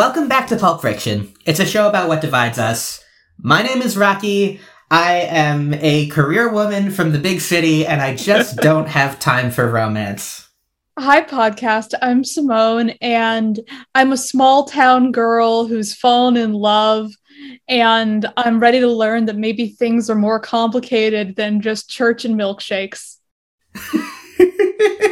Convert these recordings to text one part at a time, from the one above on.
Welcome back to Pulp Friction. It's a show about what divides us. My name is Rocky. I am a career woman from the big city, and I just don't have time for romance. Hi, podcast. I'm Simone, and I'm a small town girl who's fallen in love. And I'm ready to learn that maybe things are more complicated than just church and milkshakes.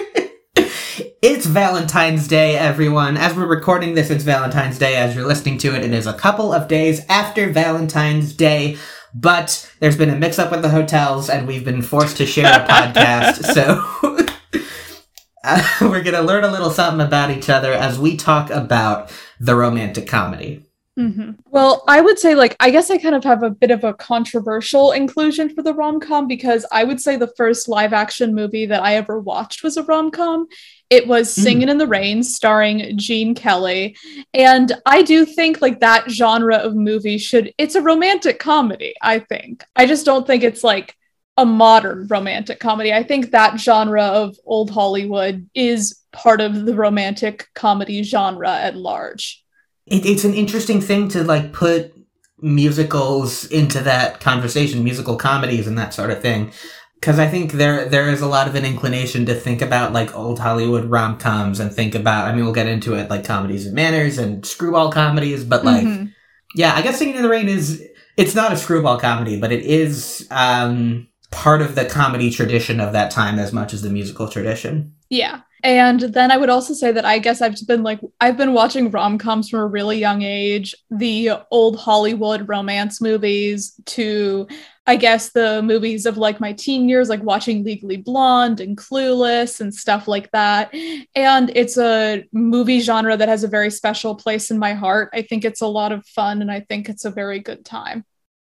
it's Valentine's Day, everyone. As we're recording this, it's Valentine's Day. As you're listening to it, it is a couple of days after Valentine's Day. But there's been a mix up with the hotels, and we've been forced to share a podcast. So uh, we're going to learn a little something about each other as we talk about the romantic comedy. Mm-hmm. Well, I would say, like, I guess I kind of have a bit of a controversial inclusion for the rom com because I would say the first live action movie that I ever watched was a rom com. It was Mm. Singing in the Rain, starring Gene Kelly. And I do think, like, that genre of movie should, it's a romantic comedy, I think. I just don't think it's like a modern romantic comedy. I think that genre of old Hollywood is part of the romantic comedy genre at large. It, it's an interesting thing to like put musicals into that conversation, musical comedies and that sort of thing. Because I think there there is a lot of an inclination to think about like old Hollywood rom coms and think about. I mean, we'll get into it like comedies and manners and screwball comedies, but like, Mhm. yeah, I guess Singing in the Rain is it's not a screwball comedy, but it is um, part of the comedy tradition of that time as much as the musical tradition. Yeah. And then I would also say that I guess I've been like I've been watching rom-coms from a really young age, the old Hollywood romance movies to I guess the movies of like my teen years like watching Legally Blonde and Clueless and stuff like that. And it's a movie genre that has a very special place in my heart. I think it's a lot of fun and I think it's a very good time.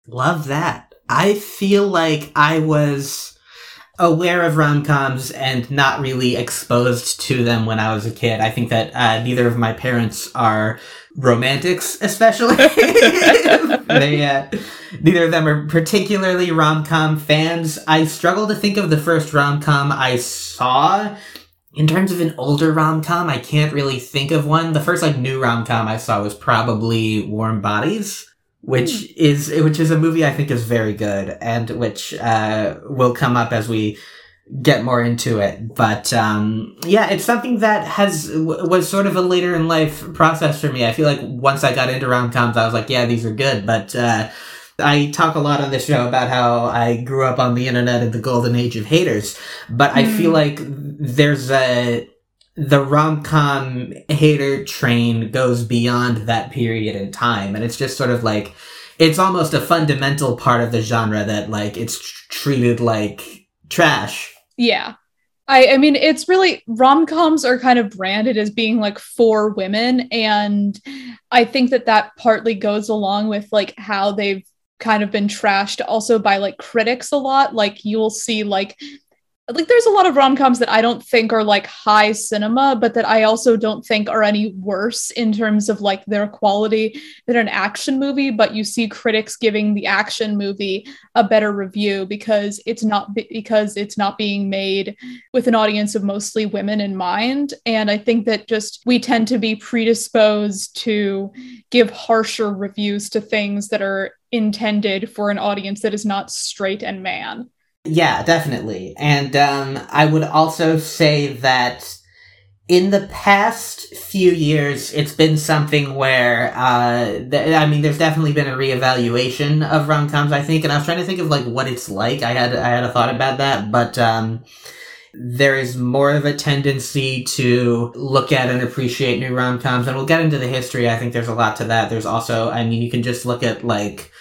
Love that. I feel like I was aware of rom coms and not really exposed to them when I was a kid. I think that uh, neither of my parents are romantics, especially. they, uh, neither of them are particularly rom com fans. I struggle to think of the first rom com I saw. In terms of an older rom com, I can't really think of one. The first like new rom com I saw was probably Warm Bodies which is which is a movie I think is very good and which uh, will come up as we get more into it. But um, yeah, it's something that has w- was sort of a later in life process for me. I feel like once I got into rom coms, I was like, yeah, these are good. But uh, I talk a lot on this show about how I grew up on the internet in the golden age of haters. But I feel like there's a the rom com hater train goes beyond that period in time. And it's just sort of like, it's almost a fundamental part of the genre that, like, it's tr- treated like trash. Yeah. I, I mean, it's really rom coms are kind of branded as being like for women. And I think that that partly goes along with like how they've kind of been trashed also by like critics a lot. Like you'll see like, like there's a lot of rom-coms that I don't think are like high cinema, but that I also don't think are any worse in terms of like their quality than an action movie. But you see critics giving the action movie a better review because it's not because it's not being made with an audience of mostly women in mind. And I think that just we tend to be predisposed to give harsher reviews to things that are intended for an audience that is not straight and man. Yeah, definitely. And um, I would also say that in the past few years, it's been something where, uh, th- I mean, there's definitely been a reevaluation of rom coms, I think, and I was trying to think of like what it's like. I had I had a thought about that, but um, there is more of a tendency to look at and appreciate new rom coms, and we'll get into the history. I think there's a lot to that. There's also, I mean, you can just look at like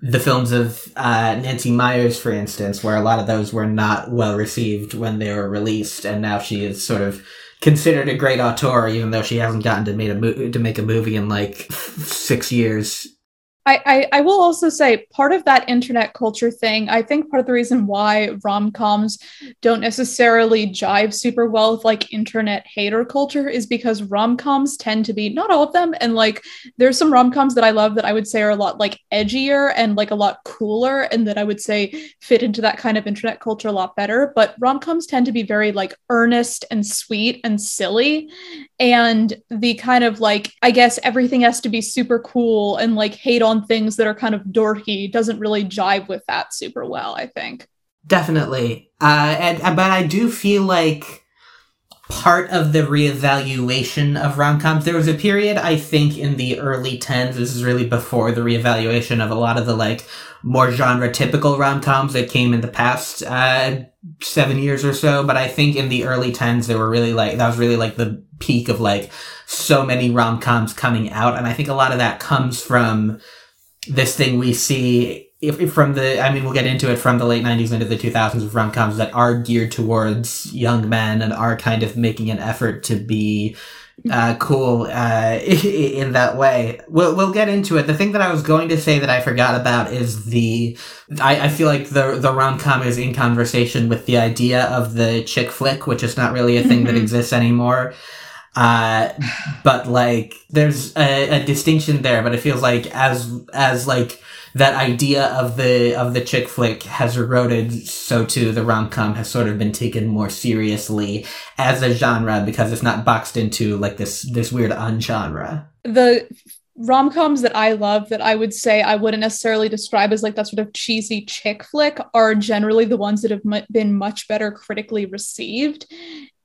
the films of uh, Nancy Meyers, for instance, where a lot of those were not well received when they were released, and now she is sort of considered a great auteur, even though she hasn't gotten to make a mo- to make a movie in like six years. I, I, I will also say part of that internet culture thing, I think part of the reason why rom coms don't necessarily jive super well with like internet hater culture is because rom coms tend to be, not all of them, and like there's some rom coms that I love that I would say are a lot like edgier and like a lot cooler, and that I would say fit into that kind of internet culture a lot better. But rom coms tend to be very like earnest and sweet and silly. And the kind of like, I guess everything has to be super cool and like hate on things that are kind of dorky doesn't really jive with that super well, I think. Definitely. Uh, and, but I do feel like part of the reevaluation of rom-coms there was a period i think in the early 10s this is really before the reevaluation of a lot of the like more genre typical rom-coms that came in the past uh, seven years or so but i think in the early 10s there were really like that was really like the peak of like so many rom-coms coming out and i think a lot of that comes from this thing we see if, if from the I mean we'll get into it from the late 90s into the 2000s of rom-coms that are geared towards young men and are kind of making an effort to be uh, cool uh, in that way. We'll we'll get into it. The thing that I was going to say that I forgot about is the I, I feel like the the rom com is in conversation with the idea of the chick flick, which is not really a thing that Mhm. exists anymore. Uh, but like there's a, a distinction there, but it feels like as as like that idea of the of the chick flick has eroded, so too the rom com has sort of been taken more seriously as a genre because it's not boxed into like this this weird ungenre. The rom coms that I love that I would say I wouldn't necessarily describe as like that sort of cheesy chick flick are generally the ones that have mu- been much better critically received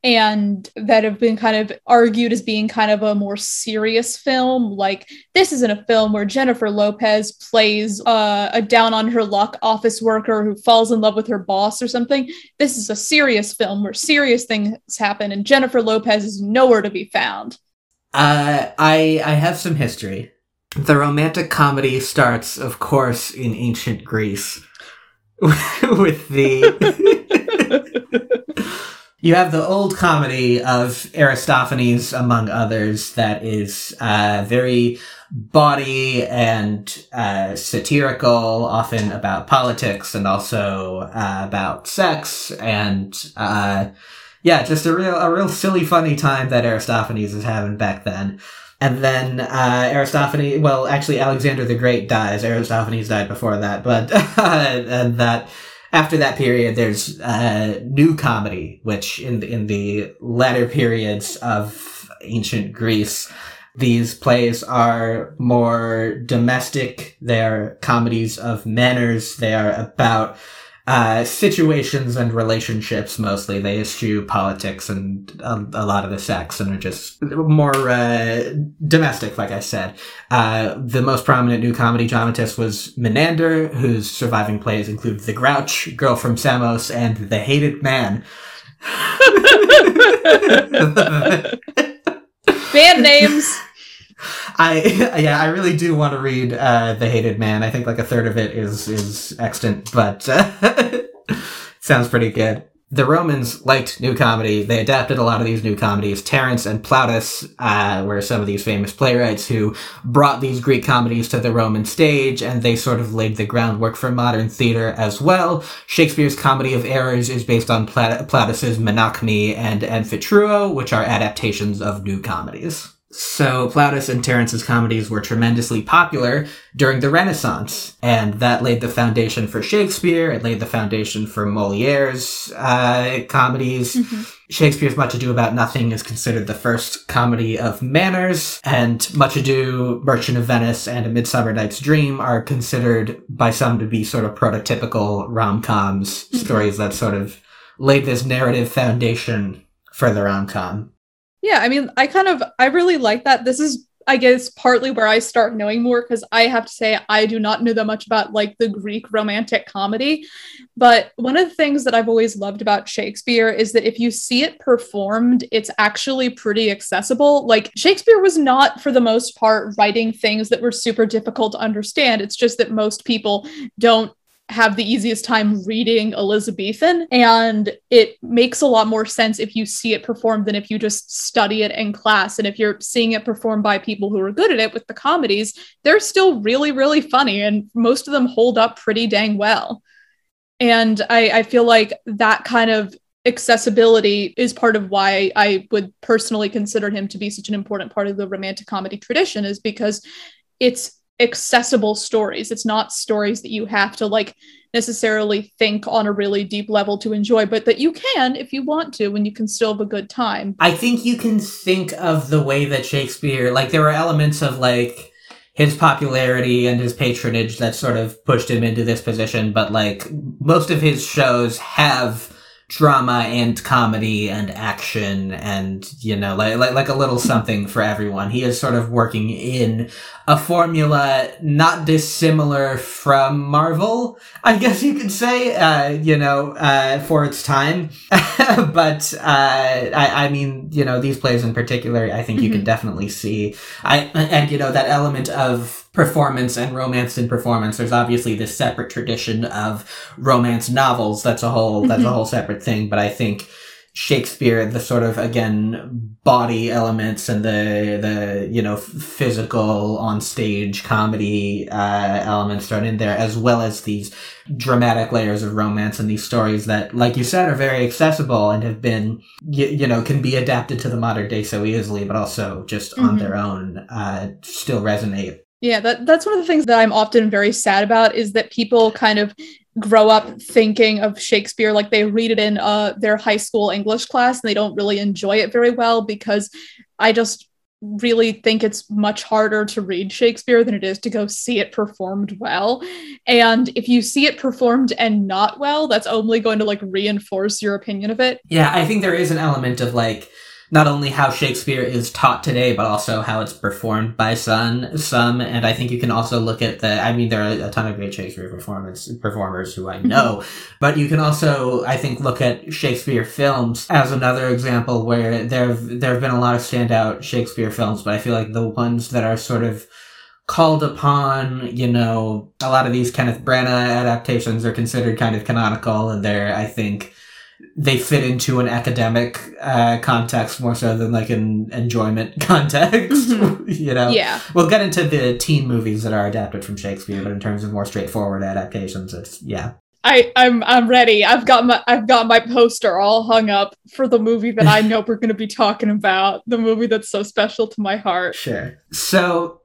and that have been kind of argued as being kind of a more serious film. Like, this isn't a film where Jennifer Lopez plays uh, a down on her luck office worker who falls in love with her boss or something. This is a serious film where serious things happen, and Jennifer Lopez is nowhere to be found. Uh, I I have some history. The romantic comedy starts, of course, in ancient Greece with the. You have the old comedy of Aristophanes, among others, that is uh, very bawdy and uh, satirical, often about politics and also uh, about sex and. Uh, yeah, just a real, a real silly, funny time that Aristophanes is having back then. And then uh, Aristophanes, well, actually, Alexander the Great dies. Aristophanes died before that, but and that after that period, there's uh, new comedy, which in the, in the latter periods of ancient Greece, these plays are more domestic. They're comedies of manners. They are about uh, situations and relationships mostly. They eschew politics and a, a lot of the sex and are just more uh, domestic, like I said. Uh, the most prominent new comedy dramatist was Menander, whose surviving plays include The Grouch, Girl from Samos, and The Hated Man. Band names. I yeah, I really do want to read uh, The Hated Man. I think like a third of it is is extant, but uh, sounds pretty good. The Romans liked new comedy. They adapted a lot of these new comedies. Terence and Plautus uh, were some of these famous playwrights who brought these Greek comedies to the Roman stage, and they sort of laid the groundwork for modern theater as well. Shakespeare's Comedy of Errors is based on Pla- Plautus's Menaechmi and Amphitryo, which are adaptations of new comedies. So Plautus and Terence's comedies were tremendously popular during the Renaissance, and that laid the foundation for Shakespeare. It laid the foundation for Moliere's uh, comedies. Shakespeare's Much Ado About Nothing is considered the first comedy of manners, and Much Ado, Merchant of Venice, and A Midsummer Night's Dream are considered by some to be sort of prototypical rom-coms, stories that sort of laid this narrative foundation for the rom-com. Yeah, I mean, I kind of I really like that. This is I guess partly where I start knowing more because I have to say I do not know that much about like the Greek romantic comedy. But one of the things that I've always loved about Shakespeare is that if you see it performed, it's actually pretty accessible. Like Shakespeare was not, for the most part, writing things that were super difficult to understand. It's just that most people don't have the easiest time reading Elizabethan. And it makes a lot more sense if you see it performed than if you just study it in class. And if you're seeing it performed by people who are good at it with the comedies, they're still really, really funny. And most of them hold up pretty dang well. And I, I feel like that kind of accessibility is part of why I would personally consider him to be such an important part of the romantic comedy tradition, is because it's accessible stories. It's not stories that you have to like necessarily think on a really deep level to enjoy, but that you can if you want to and you can still have a good time. I think you can think of the way that Shakespeare, like, there were elements of like his popularity and his patronage that sort of pushed him into this position, but like, most of his shows have drama and comedy and action and you know like, like like a little something for everyone. He is sort of working in a formula not dissimilar from marvel i guess you could say uh you know uh for its time. But uh I, I mean you know these plays in particular i think you Mhm. can definitely see. I and you know that element of performance and romance in performance there's obviously this separate tradition of romance novels that's a whole that's a Mhm. whole separate thing but i think shakespeare the sort of again bawdy elements and the the you know physical on stage comedy uh elements thrown in there as well as these dramatic layers of romance and these stories that like you said are very accessible and have been you, you know can be adapted to the modern day so easily but also just on Mhm. their own uh still resonate Yeah, that that's one of the things that I'm often very sad about is that people kind of grow up thinking of Shakespeare like they read it in uh, their high school English class and they don't really enjoy it very well because I just really think it's much harder to read Shakespeare than it is to go see it performed well. And if you see it performed and not well, that's only going to like reinforce your opinion of it. Yeah, I think there is an element of like not only how Shakespeare is taught today, but also how it's performed by some. Some, and I think you can also look at the. I mean, there are a ton of great Shakespeare performance performers who I know, but you can also, I think, look at Shakespeare films as another example where there there have been a lot of standout Shakespeare films, but I feel like the ones that are sort of called upon, you know, a lot of these Kenneth Branagh adaptations are considered kind of canonical, and they're, I think, they fit into an academic uh, context more so than like an enjoyment context. you know, Yeah. we'll get into the teen movies that are adapted from Shakespeare, but in terms of more straightforward adaptations, it's yeah. I, I'm I'm ready. I've got my I've got my poster all hung up for the movie that I know we're gonna be talking about. The movie that's so special to my heart. Sure. So,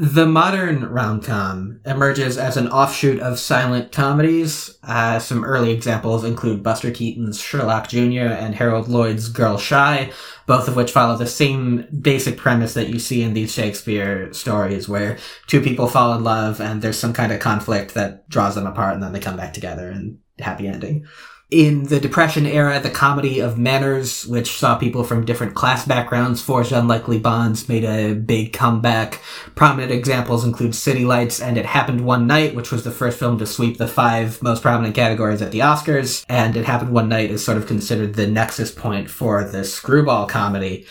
the modern rom com emerges as an offshoot of silent comedies. Uh, some early examples include Buster Keaton's Sherlock Jr. and Harold Lloyd's Girl Shy, both of which follow the same basic premise that you see in these Shakespeare stories, where two people fall in love and there's some kind of conflict that draws them apart and then they come back together and happy ending. In the Depression era, the comedy of manners, which saw people from different class backgrounds forge unlikely bonds, made a big comeback. Prominent examples include City Lights and It Happened One Night, which was the first film to sweep the five most prominent categories at the Oscars. And It Happened One Night is sort of considered the nexus point for the screwball comedy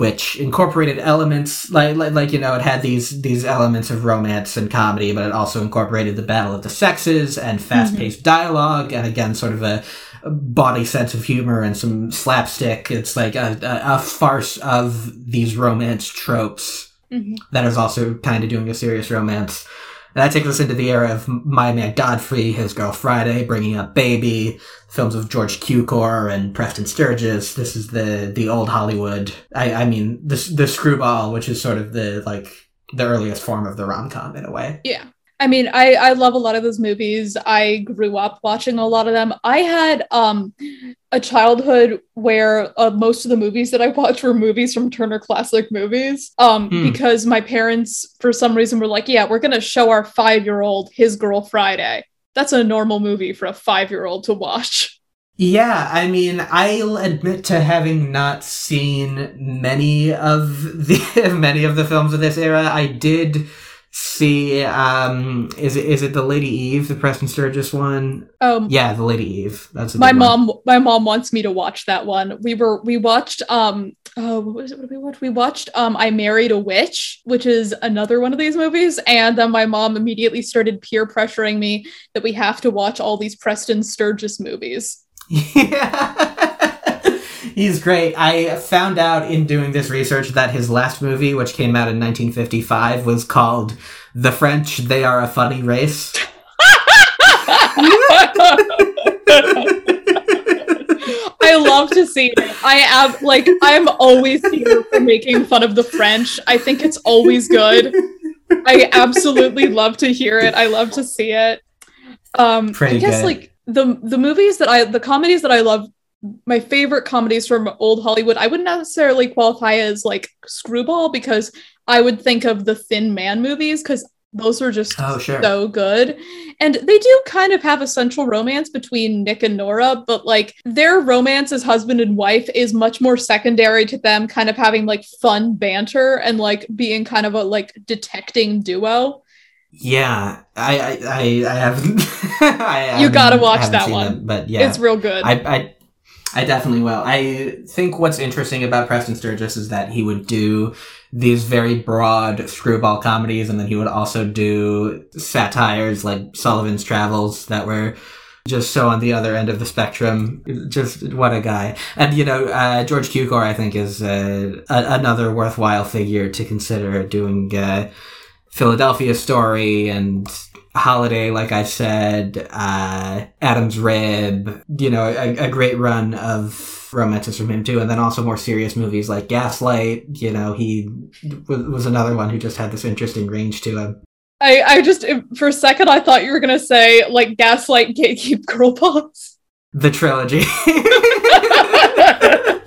which incorporated elements like, like like you know it had these these elements of romance and comedy but it also incorporated the battle of the sexes and fast-paced dialogue and again sort of a, bawdy sense of humor and some slapstick. It's like a, a, a farce of these romance tropes Mhm. that is also kind of doing a serious romance and that takes us into the era of My Man Godfrey, His Girl Friday, Bringing Up Baby, films of George Cukor and Preston Sturges. This is the the old Hollywood. I, I mean, the the screwball, which is sort of the like the earliest form of the rom com in a way. Yeah. I mean, I I love a lot of those movies. I grew up watching a lot of them. I had um a childhood where uh, most of the movies that I watched were movies from Turner Classic Movies. Um Hmm. because my parents for some reason were like, "Yeah, we're going to show our 5-year-old His Girl Friday." That's a normal movie for a 5-year-old to watch. Yeah, I mean, I'll admit to having not seen many of the many of the films of this era. I did see um is it is it the Lady Eve, the Preston Sturges one? Um, Yeah, the Lady Eve. That's my good one. mom my mom wants me to watch that one we were we watched um oh what was it what did we watch we watched um i married a witch which is another one of these movies and then my mom immediately started peer pressuring me that we have to watch all these preston Sturges movies Yeah. He's great. I found out in doing this research that his last movie, which came out in 1955, was called The French, They Are a Funny Race. I love to see it. I am like I'm always here for making fun of the French. I think it's always good. I absolutely love to hear it. I love to see it. Um Pretty I guess good. like the the movies that I the comedies that I love my favorite comedies from old Hollywood, I wouldn't necessarily qualify as like screwball because I would think of the Thin Man movies because those are just Oh, sure. so good. And they do kind of have a central romance between Nick and Nora, but like their romance as husband and wife is much more secondary to them kind of having like fun banter and like being kind of a like detecting duo. Yeah, I I I, I haven't. I You gotta watch that one. them, but yeah, It's real good. I, I I definitely will. I think what's interesting about Preston Sturges is that he would do these very broad screwball comedies, and then he would also do satires like Sullivan's Travels that were just so on the other end of the spectrum. Just what a guy! And you know, uh, George Cukor, I think, is uh, a- another worthwhile figure to consider doing uh, Philadelphia Story and Holiday, like I said, uh, Adam's Rib, you know, a, a great run of romances from him too. And then also more serious movies like Gaslight, you know, he was, was another one who just had this interesting range to him. I, I just for a second I thought you were gonna say like gaslight gatekeep girl boss. The trilogy.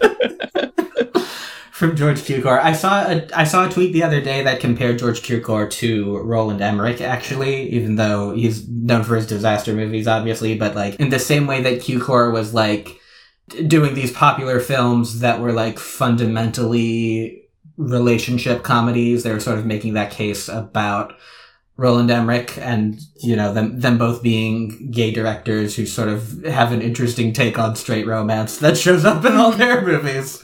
From George Cukor, I saw a I saw a tweet the other day that compared George Cukor to Roland Emmerich. Actually, even though he's known for his disaster movies, obviously, but like in the same way that Cukor was like doing these popular films that were like fundamentally relationship comedies, they were sort of making that case about Roland Emmerich and you know them them both being gay directors who sort of have an interesting take on straight romance that shows up in all their movies.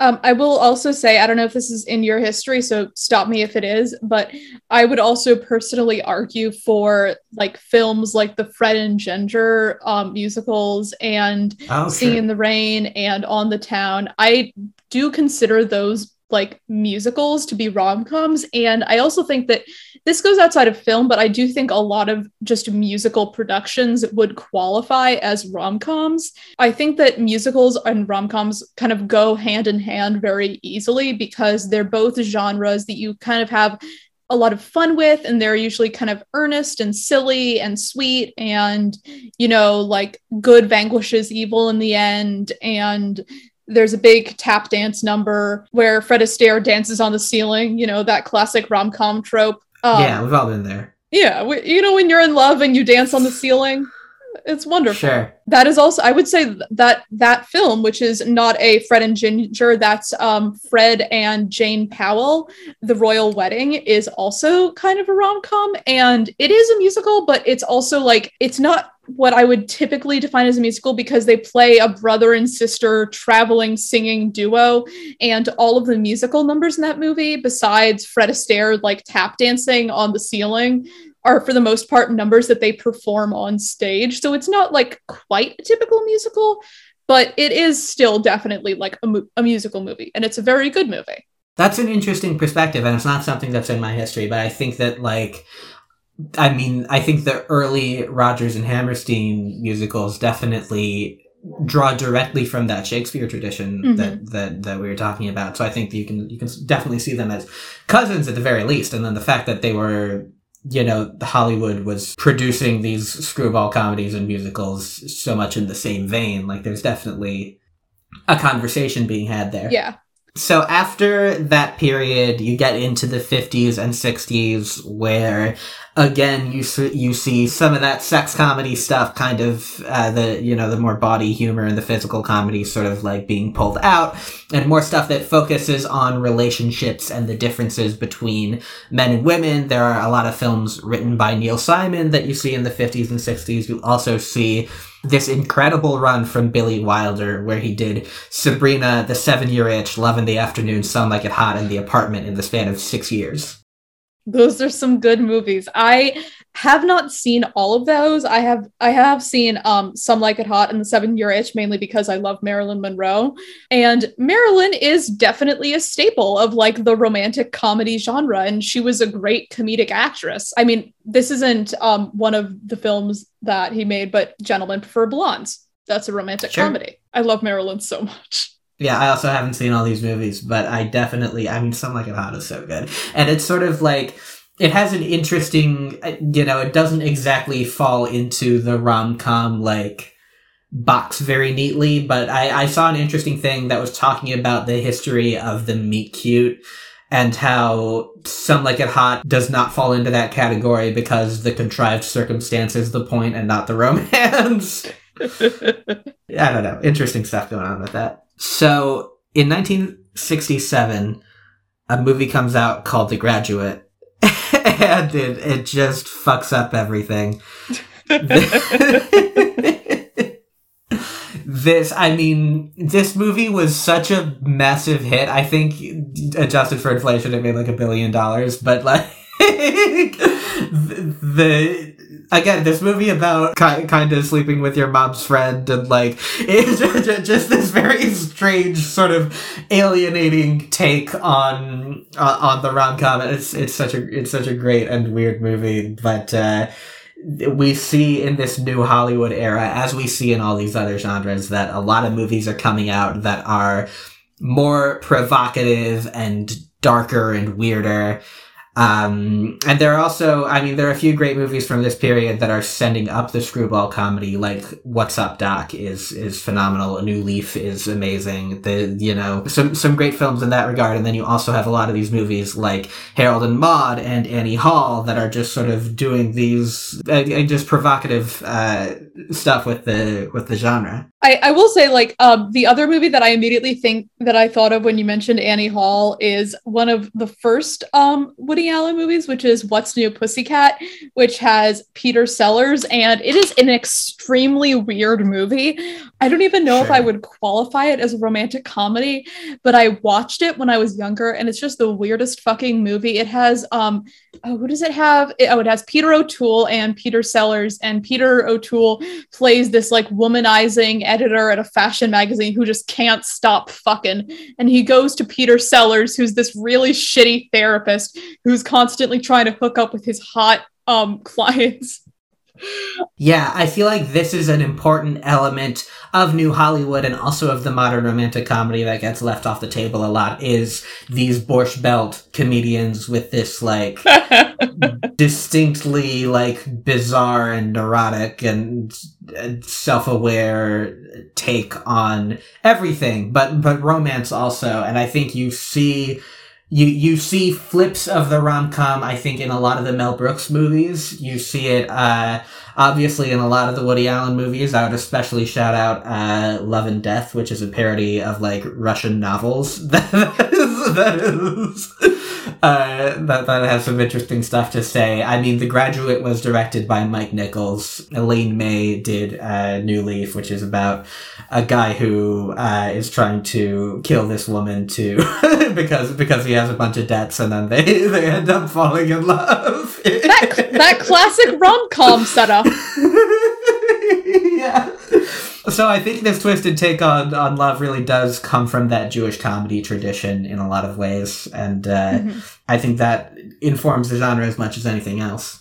Um, I will also say, I don't know if this is in your history, so stop me if it is, but I would also personally argue for like films like the Fred and Ginger um, musicals and Oh, Singing sure. in the Rain and On the Town. I do consider those like musicals to be rom coms. And I also think that this goes outside of film, but I do think a lot of just musical productions would qualify as rom coms. I think that musicals and rom coms kind of go hand in hand very easily because they're both genres that you kind of have a lot of fun with and they're usually kind of earnest and silly and sweet and you know like good vanquishes evil in the end and there's a big tap dance number where Fred Astaire dances on the ceiling, you know, that classic rom com trope. Um, yeah, we've all been there. Yeah. w- You know, when you're in love and you dance on the ceiling, it's wonderful. Sure. That is also, I would say that that film, which is not a Fred and Ginger, that's um, Fred and Jane Powell, The Royal Wedding, is also kind of a rom com. And it is a musical, but it's also like, it's not what I would typically define as a musical because they play a brother and sister traveling singing duo. And all of the musical numbers in that movie, besides Fred Astaire like tap dancing on the ceiling, are for the most part numbers that they perform on stage. So it's not like quite a typical musical, but it is still definitely like a, mu- a musical movie. And it's a very good movie. That's an interesting perspective, and it's not something that's in my history, but I think that, like, I mean, I think the early Rogers and Hammerstein musicals definitely draw directly from that Shakespeare tradition Mhm. that, that that we were talking about. So I think you can you can definitely see them as cousins at the very least, and then the fact that they were you know Hollywood was producing these screwball comedies and musicals so much in the same vein, like there's definitely a conversation being had there. Yeah. So after that period, you get into the 50s and 60s where again you see, you see some of that sex comedy stuff kind of uh, the you know the more body humor and the physical comedy sort of like being pulled out and more stuff that focuses on relationships and the differences between men and women. There are a lot of films written by Neil Simon that you see in the 50s and 60s you also see this incredible run from Billy Wilder where he did Sabrina, The Seven Year Itch, Love in the Afternoon, Some Like It Hot, and The Apartment in the span of six years. Those are some good movies. I have not seen all of those. I have I have seen um Some Like It Hot and The Seven Year Itch mainly because I love Marilyn Monroe. And Marilyn is definitely a staple of like the romantic comedy genre and she was a great comedic actress. I mean, this isn't um one of the films that he made, but Gentlemen Prefer Blondes. That's a romantic Sure. comedy. I love Marilyn so much. Yeah, I also haven't seen all these movies, but I definitely, I mean, Some Like It Hot is so good. And it's sort of like, it has an interesting, uh, you know, it doesn't exactly fall into the rom-com, like, box very neatly, but I, I saw an interesting thing that was talking about the history of the meet cute and how Some Like It Hot does not fall into that category because the contrived circumstance is the point and not the romance. I don't know. Interesting stuff going on with that. So, in 1967, a movie comes out called The Graduate, and it, it just fucks up everything. this, I mean, this movie was such a massive hit. I think, adjusted for inflation, it made like a billion dollars, but like, the, the again, this movie about ki- kind of sleeping with your mom's friend and like it's just, this very strange sort of alienating take on uh, on the rom com. It's it's such a it's such a great and weird movie, but. uh we see in this new Hollywood era, as we see in all these other genres, that a lot of movies are coming out that are more provocative and darker and weirder. Um, and there are also, I mean, there are a few great movies from this period that are sending up the screwball comedy, like What's Up Doc is, is phenomenal. A New Leaf is amazing. The, you know, some, some great films in that regard. And then you also have a lot of these movies like Harold and Maude and Annie Hall that are just sort of doing these, uh, uh, just provocative, uh, stuff with the, with the genre. I, I will say, like, um, the other movie that I immediately think that I thought of when you mentioned Annie Hall is one of the first um, Woody Allen movies, which is What's New Pussycat, which has Peter Sellers, and it is an extremely weird movie. I don't even know if I would qualify it as a romantic comedy, but I watched it when I was younger, and it's just the weirdest fucking movie. It has um, oh, who does it have? It- oh, it has Peter O'Toole and Peter Sellers, and Peter O'Toole plays this like womanizing editor at a fashion magazine who just can't stop fucking. And he goes to Peter Sellers, who's this really shitty therapist who's constantly trying to hook up with his hot um clients. Yeah, I feel like this is an important element of New Hollywood and also of the modern romantic comedy that gets left off the table a lot is these Borscht Belt comedians with this like distinctly like bizarre and neurotic and, self-aware take on everything, but but romance also. And I think you see you you see flips of the rom com. I think in a lot of the Mel Brooks movies, you see it. Uh, obviously, in a lot of the Woody Allen movies, I would especially shout out uh, Love and Death, which is a parody of like Russian novels. that is, that is uh, that that has some interesting stuff to say. I mean, The Graduate was directed by Mike Nichols. Elaine May did uh, New Leaf, which is about a guy who uh, is trying to kill this woman to because because he has a bunch of debts, and then they they end up falling in love. that that classic rom-com setup. yeah. So I think this twisted take on, on love really does come from that Jewish comedy tradition in a lot of ways, and uh, Mhm. I think that informs the genre as much as anything else.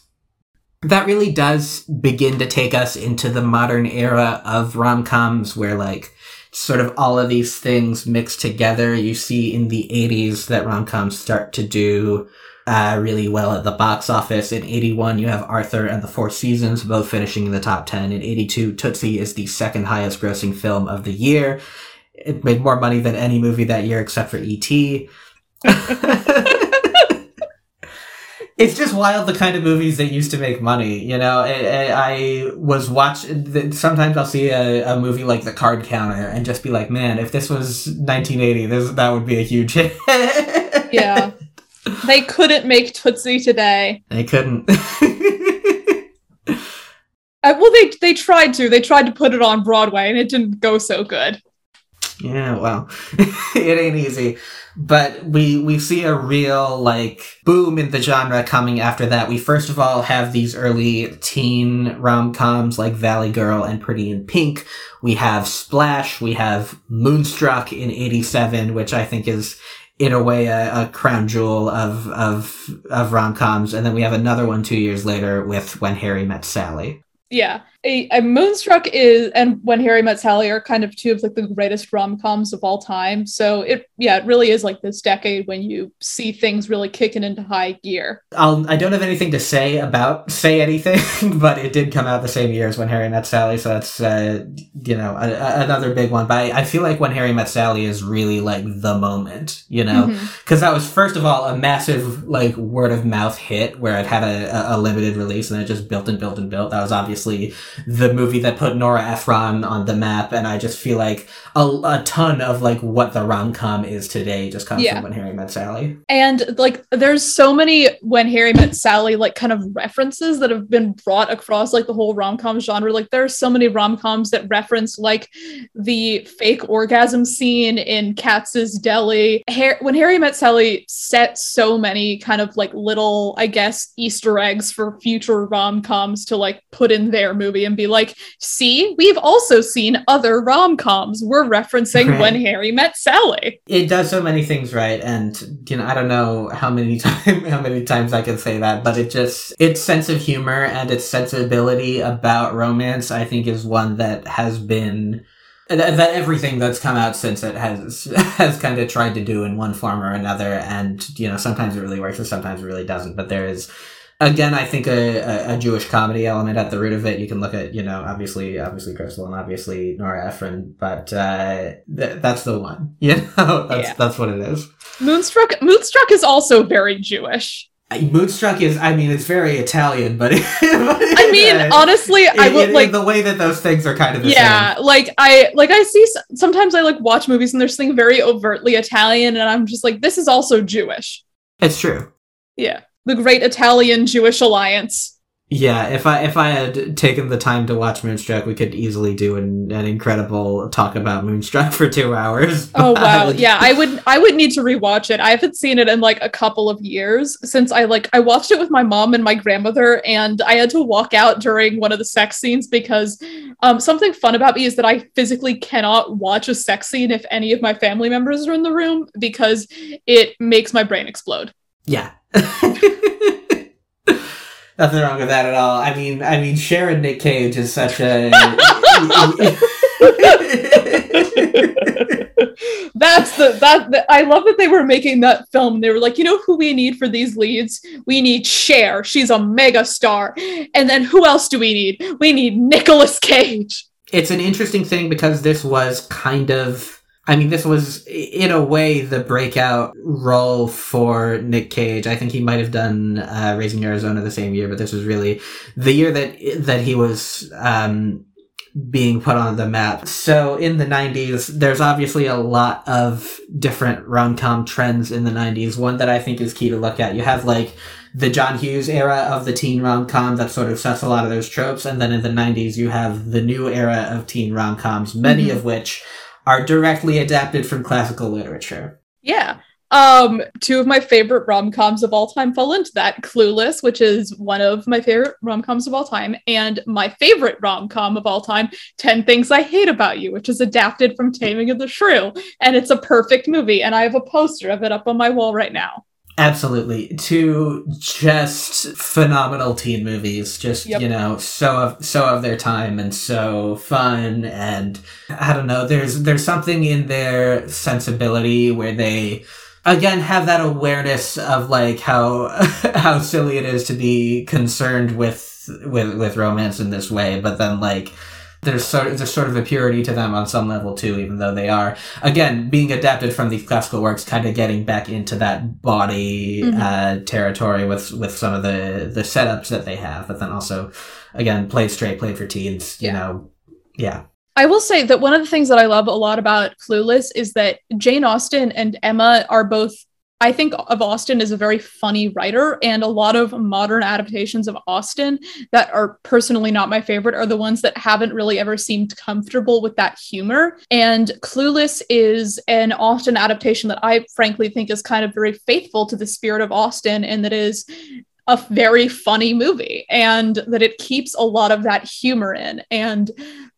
That really does begin to take us into the modern era of rom coms where, like, sort of all of these things mixed together. You see in the 80s that rom coms start to do uh, really well at the box office. In 81, you have Arthur and the Four Seasons both finishing in the top 10. In 82, Tootsie is the second highest grossing film of the year. It made more money than any movie that year except for E.T. it's just wild the kind of movies that used to make money. You know, I, I was watching. Sometimes I'll see a, a movie like The Card Counter and just be like, man, if this was 1980, this that would be a huge hit. yeah, they couldn't make Tootsie today. They couldn't. Uh, well, they they tried to. They tried to put it on Broadway, and it didn't go so good. Yeah, well, it ain't easy. But we we see a real like boom in the genre coming after that. We first of all have these early teen rom coms like Valley Girl and Pretty in Pink. We have Splash. We have Moonstruck in '87, which I think is in a way a, a crown jewel of of of rom coms. And then we have another one two years later with When Harry Met Sally. Yeah, a, a Moonstruck is and When Harry Met Sally are kind of two of like the greatest rom coms of all time. So it yeah, it really is like this decade when you see things really kicking into high gear. I'll I don't have anything to say about say anything, but it did come out the same year as When Harry Met Sally, so that's uh, you know a, a, another big one. But I, I, feel like When Harry Met Sally is really like the moment, you know, because mm-hmm. that was first of all a massive like word of mouth hit where it had a, a limited release and it just built and built and built. That was obviously the movie that put Nora Ephron on the map, and I just feel like a, a ton of like what the rom com is today just comes yeah. from When Harry Met Sally. And like, there's so many When Harry Met Sally like kind of references that have been brought across like the whole rom com genre. Like, there are so many rom coms that reference like the fake orgasm scene in Katz's Deli. when Harry Met Sally set so many kind of like little, I guess, Easter eggs for future rom coms to like put in their movie and be like, see, we've also seen other rom coms. We're referencing right. when Harry met Sally. It does so many things right, and you know, I don't know how many time how many times I can say that, but it just its sense of humor and its sensibility about romance, I think, is one that has been that everything that's come out since it has has kind of tried to do in one form or another and you know sometimes it really works and sometimes it really doesn't but there is again, I think a, a, Jewish comedy element at the root of it. You can look at, you know, obviously, obviously Crystal and obviously Nora Ephron, but uh, th- that's the one. You know, that's yeah. that's what it is. Moonstruck. Moonstruck is also very Jewish. Moonstruck is, I mean, it's very Italian, but, but I mean, uh, honestly, it, I would it, like the way that those things are kind of yeah, same. like I like I see sometimes I like watch movies and there's something very overtly Italian, and I'm just like, this is also Jewish. It's true. Yeah the great Italian Jewish alliance. Yeah, if I if I had taken the time to watch Moonstruck, we could easily do an, an incredible talk about Moonstruck for two hours. Oh wow, yeah, I would I would need to rewatch it. I haven't seen it in like a couple of years since I like I watched it with my mom and my grandmother, and I had to walk out during one of the sex scenes because um, something fun about me is that I physically cannot watch a sex scene if any of my family members are in the room because it makes my brain explode. Yeah. Nothing wrong with that at all. I mean, I mean, Cher and Nick Cage is such a. That's the that the, I love that they were making that film. They were like, you know who we need for these leads? We need Cher. She's a mega star. And then who else do we need? We need Nicolas Cage. It's an interesting thing because this was kind of I mean, this was in a way the breakout role for Nick Cage. I think he might have done uh, Raising Arizona the same year, but this was really the year that that he was um, being put on the map. So in the 90s, there's obviously a lot of different rom-com trends in the 90s. One that I think is key to look at. You have like the John Hughes era of the teen rom-com that sort of sets a lot of those tropes. And then in the 90s, you have the new era of teen rom-coms, many mm-hmm. of which are directly adapted from classical literature. Yeah. Um, two of my favorite rom-coms of all time fall into that. Clueless, which is one of my favorite rom-coms of all time, and my favorite rom-com of all time, 10 Things I Hate About You, which is adapted from Taming of the Shrew. And it's a perfect movie, and I have a poster of it up on my wall right now. Absolutely. Two just phenomenal teen movies. Just, yep. you know, so of so of their time and so fun and I don't know, there's there's something in their sensibility where they again have that awareness of like how how silly it is to be concerned with with with romance in this way, but then like there's sort of, there's sort of a purity to them on some level too, even though they are again being adapted from these classical works, kind of getting back into that body Mhm. uh, territory with with some of the the setups that they have, but then also again played straight, played for teens. You Yeah. know, yeah, I will say that one of the things that I love a lot about Clueless is that Jane Austen and Emma are both. I think of Austen as a very funny writer, and a lot of modern adaptations of Austen that are personally not my favorite are the ones that haven't really ever seemed comfortable with that humor. And Clueless is an Austen adaptation that I frankly think is kind of very faithful to the spirit of Austen, and that is a very funny movie, and that it keeps a lot of that humor in. And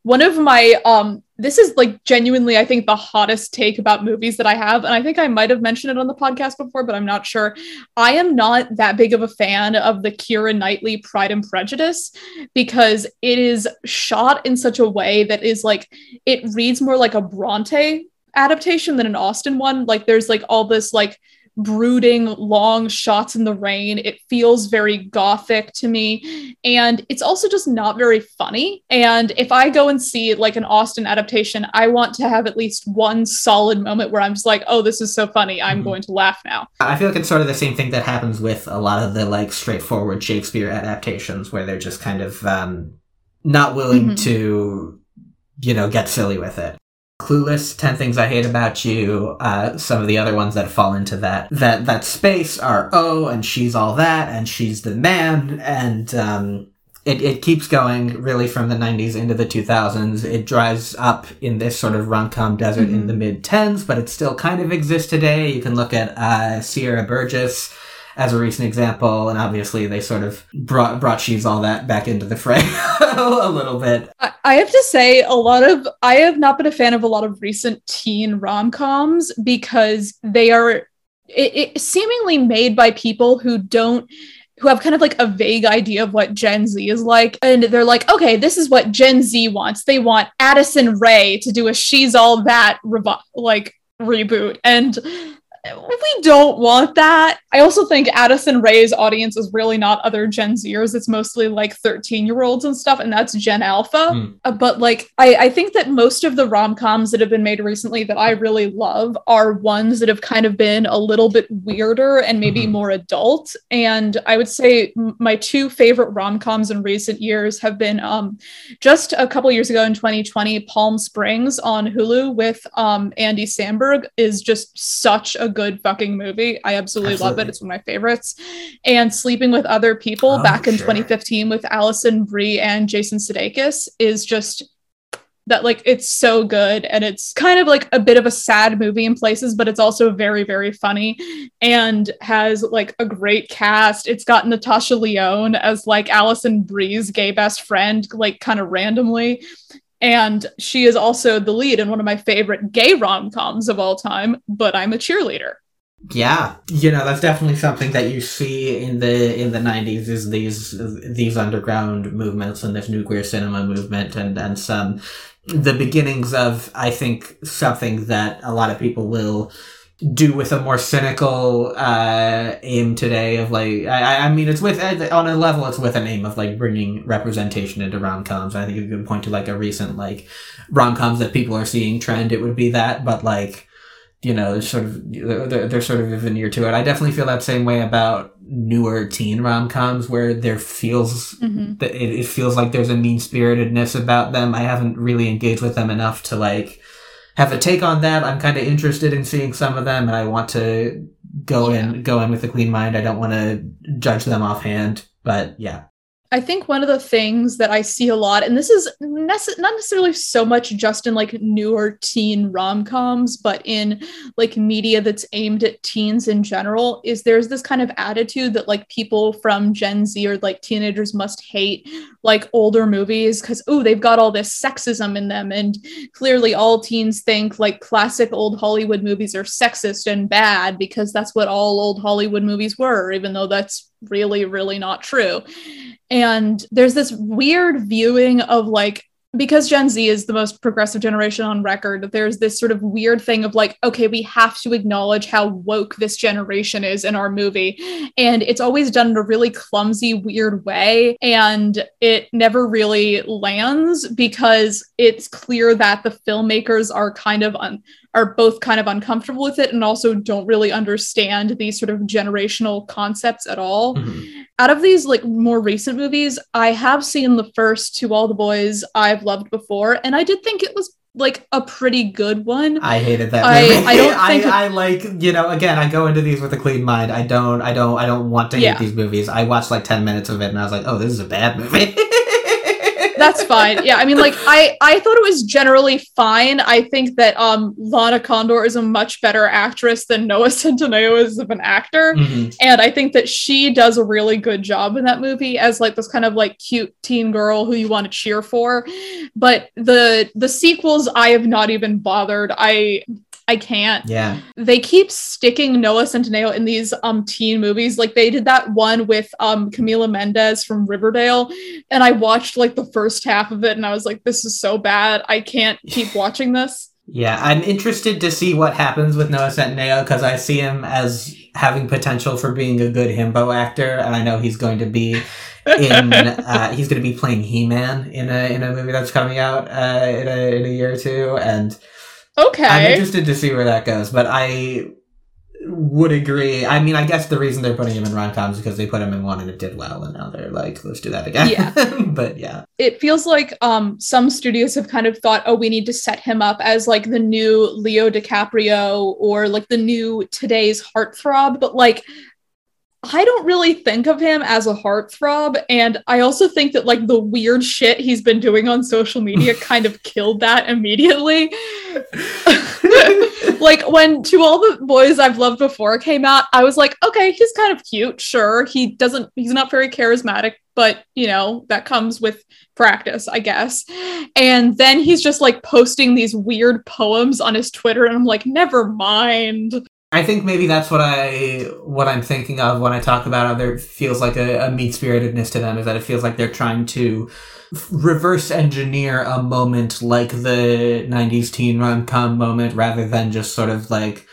one of my um this is like genuinely i think the hottest take about movies that i have and i think i might have mentioned it on the podcast before but i'm not sure. I am not that big of a fan of the Keira Knightley pride and prejudice because it is shot in such a way that is like it reads more like a bronte adaptation than an austen one. Like there's like all this like brooding long shots in the rain it feels very gothic to me and it's also just not very funny and if i go and see like an Austen adaptation i want to have at least one solid moment where i'm just like oh this is so funny i'm Mhm. going to laugh now I feel like it's sort of the same thing that happens with a lot of the like straightforward Shakespeare adaptations, where they're just kind of um, not willing Mhm. to, you know, get silly with it. Clueless, Ten Things I Hate About You. Uh, some of the other ones that fall into that that that space are Oh, and she's all that, and she's the man, and um, it it keeps going really from the '90s into the 2000s. It dries up in this sort of rom-com desert in Mhm. the mid 10s, but it still kind of exists today. You can look at uh, Sierra Burgess as a recent example, and obviously they sort of brought brought she's all that back into the fray a little bit. I- have to say, a lot of I have not been a fan of a lot of recent teen rom coms because they are it, it seemingly made by people who don't who have kind of like a vague idea of what Gen Z is like, and they're like, okay, this is what Gen Z wants. They want Addison Rae to do a She's All That revo- like reboot, and we don't want that. I also think Addison Rae's audience is really not other Gen Zers. It's mostly like 13 year olds and stuff, and that's Gen Alpha. Mm. Uh, but like, I, I think that most of the rom coms that have been made recently that I really love are ones that have kind of been a little bit weirder and maybe Mhm. more adult. And I would say my two favorite rom coms in recent years have been um, just a couple years ago in 2020, Palm Springs on Hulu with um, Andy Samberg is just such a good fucking movie. I absolutely, love it. It's one of my favorites. And Sleeping with Other People Oh, back in sure. 2015 with Alison Brie and Jason Sudeikis is just that like it's so good and it's kind of like a bit of a sad movie in places but it's also very very funny and has like a great cast it's got natasha lyonne as like alison brie's gay best friend like kind of randomly and she is also the lead in one of my favorite gay rom-coms of all time but i'm a cheerleader. Yeah, you know that's definitely something that you see in the in the '90s is these these underground movements and this new queer cinema movement and and some the beginnings of I think something that a lot of people will do with a more cynical uh aim today of like I, I mean it's with on a level it's with an aim of like bringing representation into rom-coms i think you can point to like a recent like rom-coms that people are seeing trend it would be that but like you know, there's sort of they're, they're sort of a veneer to it. I definitely feel that same way about newer teen rom coms where there feels Mhm. that it, it feels like there's a mean spiritedness about them. I haven't really engaged with them enough to like have a take on that. I'm kind of interested in seeing some of them, and I want to go in go in with a clean mind. I don't want to judge them offhand, but yeah. I think one of the things that I see a lot, and this is nece- not necessarily so much just in like newer teen rom coms, but in like media that's aimed at teens in general, is there's this kind of attitude that like people from Gen Z or like teenagers must hate like older movies because, oh, they've got all this sexism in them. And clearly all teens think like classic old Hollywood movies are sexist and bad because that's what all old Hollywood movies were, even though that's really, really not true and there's this weird viewing of like because Gen Z is the most progressive generation on record, there's this sort of weird thing of like, okay, we have to acknowledge how woke this generation is in our movie. And it's always done in a really clumsy, weird way. And it never really lands because it's clear that the filmmakers are kind of un- are both kind of uncomfortable with it and also don't really understand these sort of generational concepts at all. Mhm. Out of these like more recent movies, I have seen the first To All the Boys I've loved before, and I did think it was like a pretty good one. I hated that I- movie. I don't think- I, I like you know again I go into these with a clean mind. I don't I don't I don't want to hate these movies. I watched like ten minutes of it and I was like, oh, this is a bad movie. That's fine. Yeah, I mean, like I I thought it was generally fine. I think that um Lana Condor is a much better actress than Noah Centineo is of an actor. Mhm. And I think that she does a really good job in that movie as like this kind of like cute teen girl who you want to cheer for. But the the sequels I have not even bothered. I I can't. Yeah. They keep sticking Noah Centineo in these um teen movies. Like they did that one with um Camila Mendes from Riverdale and I watched like the first half of it and I was like this is so bad. I can't keep watching this. Yeah, I'm interested to see what happens with Noah Centineo because I see him as having potential for being a good himbo actor, and I know he's going to be in. uh, he's going to be playing He-Man in a in a movie that's coming out uh, in a in a year or two, and I'm interested to see where that goes. But I would agree. I mean, I guess the reason they're putting him in rom coms is because they put him in one and it did well, and now they're like, let's do that again. Yeah. but yeah, it feels like um some studios have kind of thought oh we need to set him up as like the new leo dicaprio or like the new today's heartthrob but like i don't really think of him as a heartthrob and i also think that like the weird shit he's been doing on social media kind of killed that immediately. Like when to all the boys i've loved before came out i was like okay he's kind of cute sure he doesn't he's not very charismatic but you know that comes with practice i guess. And then he's just like posting these weird poems on his twitter and i'm like never mind I think maybe that's what I what I'm thinking of when I talk about how there feels like a, a mean spiritedness to them is that it feels like they're trying to reverse engineer a moment like the '90s teen rom com moment rather than just sort of like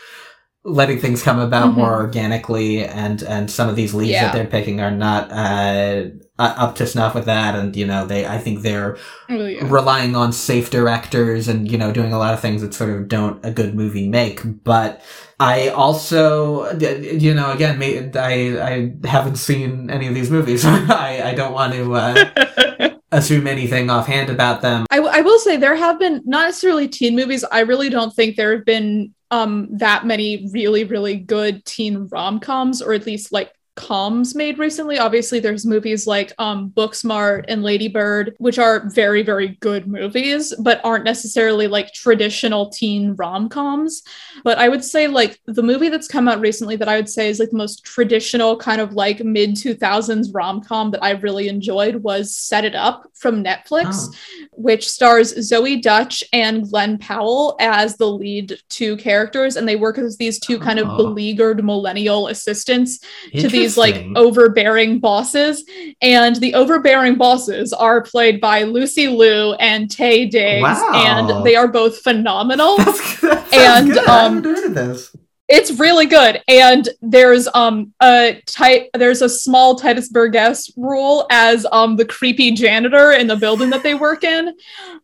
letting things come about Mhm. more organically and and some of these leads Yeah. that they're picking are not uh, uh, up to snuff with that and you know they I think they're Oh, yeah. relying on safe directors and you know doing a lot of things that sort of don't a good movie make but i also you know again may- i i haven't seen any of these movies i i don't want to uh, assume anything offhand about them I, w- I will say there have been not necessarily teen movies. I really don't think there have been um that many really really good teen rom coms, or at least like coms made recently. Obviously, there's movies like um Booksmart and Lady Bird, which are very very good movies, but aren't necessarily like traditional teen rom coms. But I would say like the movie that's come out recently that I would say is like the most traditional kind of like mid 2000s rom com that I really enjoyed was Set It Up from Netflix Oh, which stars Zoey Deutch and Glenn Powell as the lead two characters, and they work as these two kind of Oh. beleaguered millennial assistants to these like interesting. overbearing bosses. And the overbearing bosses are played by Lucy Liu and Taye Diggs, Wow. and they are both phenomenal. That's, that and, good. I um, haven't heard of this it's really good. And there's um a tight there's a small tituss burgess role as um the creepy janitor in the building that they work in.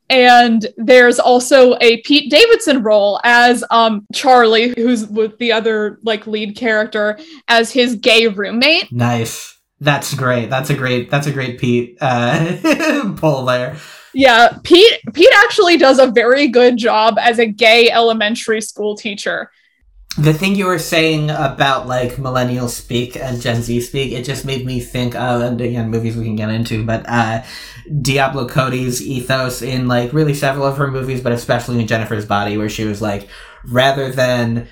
And there's also a pete davidson role as um charlie who's with the other like lead character as his gay roommate. Nice. That's great. That's a great that's a great pete uh pull there. Yeah pete pete actually does a very good job as a gay elementary school teacher The thing you were saying about like millennial speak and Gen Z speak, it just made me think of, and again, movies we can get into, but uh, Diablo Cody's ethos in like really several of her movies, but especially in Jennifer's Body, where she was like, rather than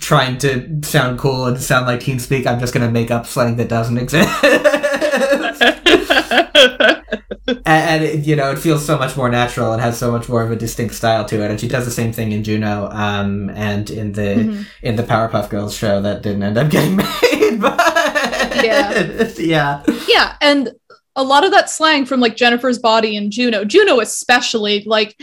trying to sound cool and sound like teen speak, I'm just gonna make up slang that doesn't exist. and, and it, you know it feels so much more natural and has so much more of a distinct style to it and she does the same thing in juno um and in the Mhm. in the powerpuff girls show that didn't end up getting made but Yeah. yeah yeah and a lot of that slang from like Jennifer's Body and Juno, Juno especially, like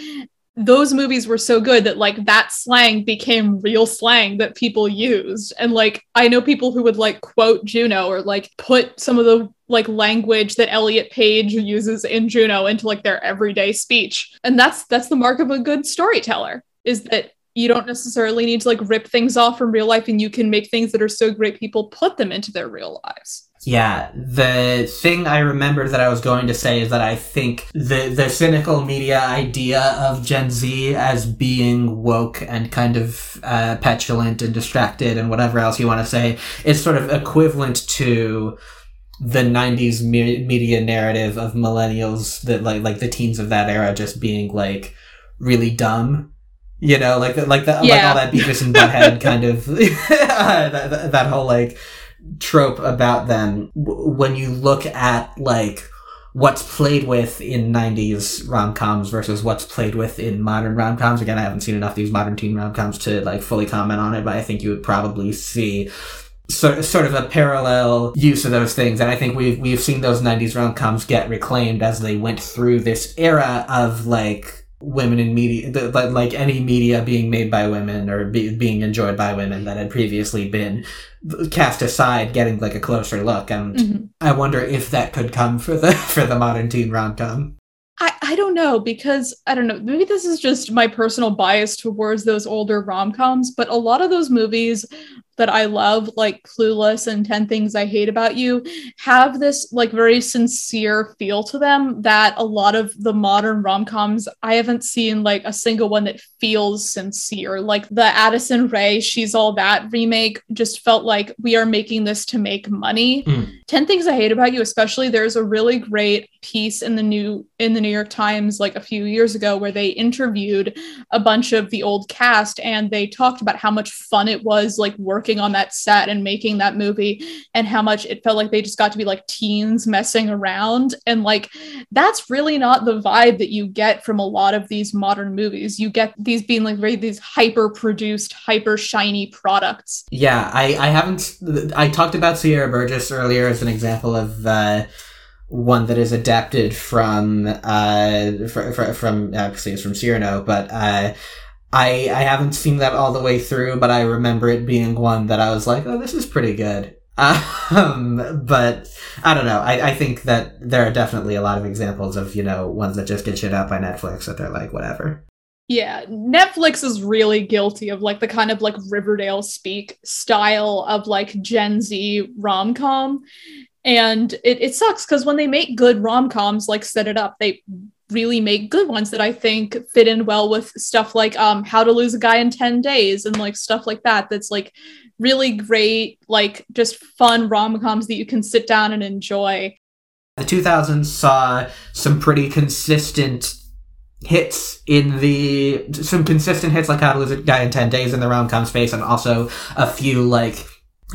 those movies were so good that like that slang became real slang that people used. And like I know people who would like quote Juno or like put some of the like language that Elliot Page uses in Juno into like their everyday speech. And that's that's the mark of a good storyteller is that you don't necessarily need to like rip things off from real life and you can make things that are so great people put them into their real lives. Yeah, the thing I remember that I was going to say is that I think the the cynical media idea of Gen Z as being woke and kind of uh, petulant and distracted and whatever else you want to say is sort of equivalent to the 90s me- media narrative of millennials that like like the teens of that era just being like really dumb. You know like like that like all that Beavis and Butthead kind of that, that, that whole like trope about them when you look at like what's played with in 90s rom-coms versus what's played with in modern rom-coms. Again i haven't seen enough of these modern teen rom-coms to like fully comment on it but i think you would probably see sort sort of a parallel use of those things, and I think we've we've seen those '90s rom-coms get reclaimed as they went through this era of like women in media, the, like, like any media being made by women or be, being enjoyed by women that had previously been cast aside, getting like a closer look, and Mhm. I wonder if that could come for the for the modern teen rom-com. I, I don't know because I don't know. Maybe this is just my personal bias towards those older rom coms, but a lot of those movies that I love, like Clueless and 10 Things I Hate About You, have this like very sincere feel to them that a lot of the modern rom coms, I haven't seen like a single one that feels sincere. Like the Addison Rae, She's All That remake just felt like we are making this to make money. Hmm. 10 Things I Hate About You, especially, there's a really great piece in the new in the New York Times like a few years ago where they interviewed a bunch of the old cast and they talked about how much fun it was like working on that set and making that movie and how much it felt like they just got to be like teens messing around and like that's really not the vibe that you get from a lot of these modern movies. You get these being like very these hyper produced, hyper shiny products. Yeah, I, I haven't. I talked about Sierra Burgess earlier as an example of uh, one that is adapted from uh, fr- fr- from obviously it's from Cyrano, but uh, I I haven't seen that all the way through, but I remember it being one that I was like, oh, this is pretty good. Um, but I don't know. I, I think that there are definitely a lot of examples of you know ones that just get shit out by Netflix that they're like whatever. Yeah, Netflix is really guilty of like the kind of like Riverdale speak style of like Gen Z rom com. And it, it sucks because when they make good rom coms, like set it up, they really make good ones that I think fit in well with stuff like um How to Lose a Guy in 10 Days and like stuff like that. That's like really great, like just fun rom coms that you can sit down and enjoy. The 2000s saw some pretty consistent hits in the some consistent hits like How to Lose a Guy in Ten Days in the rom com space, and also a few like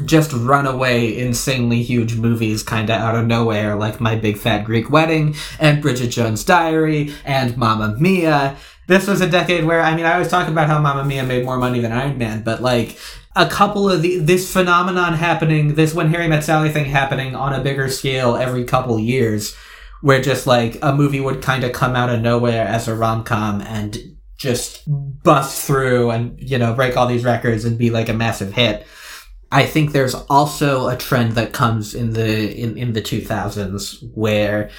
just runaway insanely huge movies kind of out of nowhere like My Big Fat Greek Wedding and Bridget Jones' Diary and Mamma Mia. This was a decade where I mean I always talk about how Mamma Mia made more money than Iron Man, but like a couple of the this phenomenon happening, this when Harry Met Sally thing happening on a bigger scale every couple years, where just like a movie would kind of come out of nowhere as a rom com and just bust through and you know break all these records and be like a massive hit. I think there's also a trend that comes in the in, in the 2000s where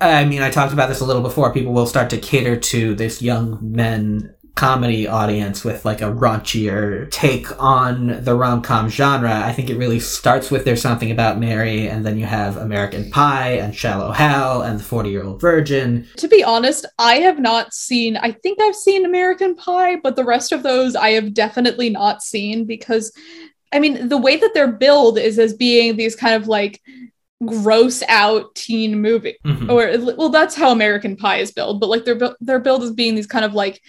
I mean I talked about this a little before people will start to cater to this young men comedy audience with like a raunchier take on the rom-com genre. I think it really starts with There's Something About Mary and then you have American Pie and Shallow Hal and The 40-Year-Old Virgin. To be honest, I have not seen, I think I've seen American Pie, but the rest of those I have definitely not seen because, I mean, the way that they're billed is as being these kind of like gross out teen movie. Mhm. Or, well, that's how American Pie is billed, but like they're, they're billed as being these kind of like,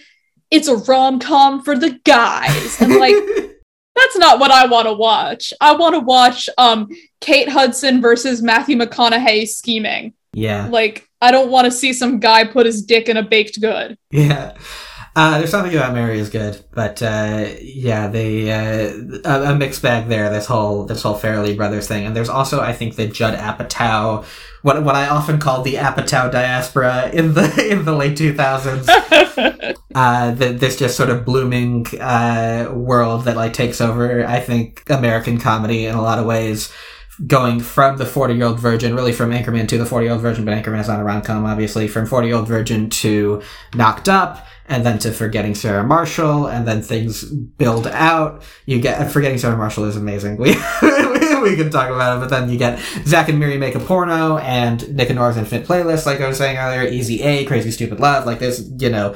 it's a rom com for the guys. And like, that's not what I want to watch. I want to watch um Kate Hudson versus Matthew McConaughey scheming. yeah. Like, I don't want to see some guy put his dick in a baked good. Yeah. Uh, there's something about Mary is good, but uh, yeah, they uh, a, mixed bag there. This whole this whole Farrelly brothers thing, and there's also I think the Judd Apatow, what what I often call the Apatow diaspora in the in the late 2000s. uh, the, this just sort of blooming uh, world that like takes over. I think American comedy in a lot of ways going from the 40 year old virgin, really from Anchorman to the 40 year old virgin, but Anchorman is not a rom com, obviously, from 40 year old virgin to Knocked Up, and then to Forgetting Sarah Marshall, and then things build out. You get Forgetting Sarah Marshall is amazing. We we can talk about it, but then you get Zack and Miri make a porno, and Nick and Nora's Infinite Playlist, like I was saying earlier, Easy A, Crazy Stupid Love, like this, you know.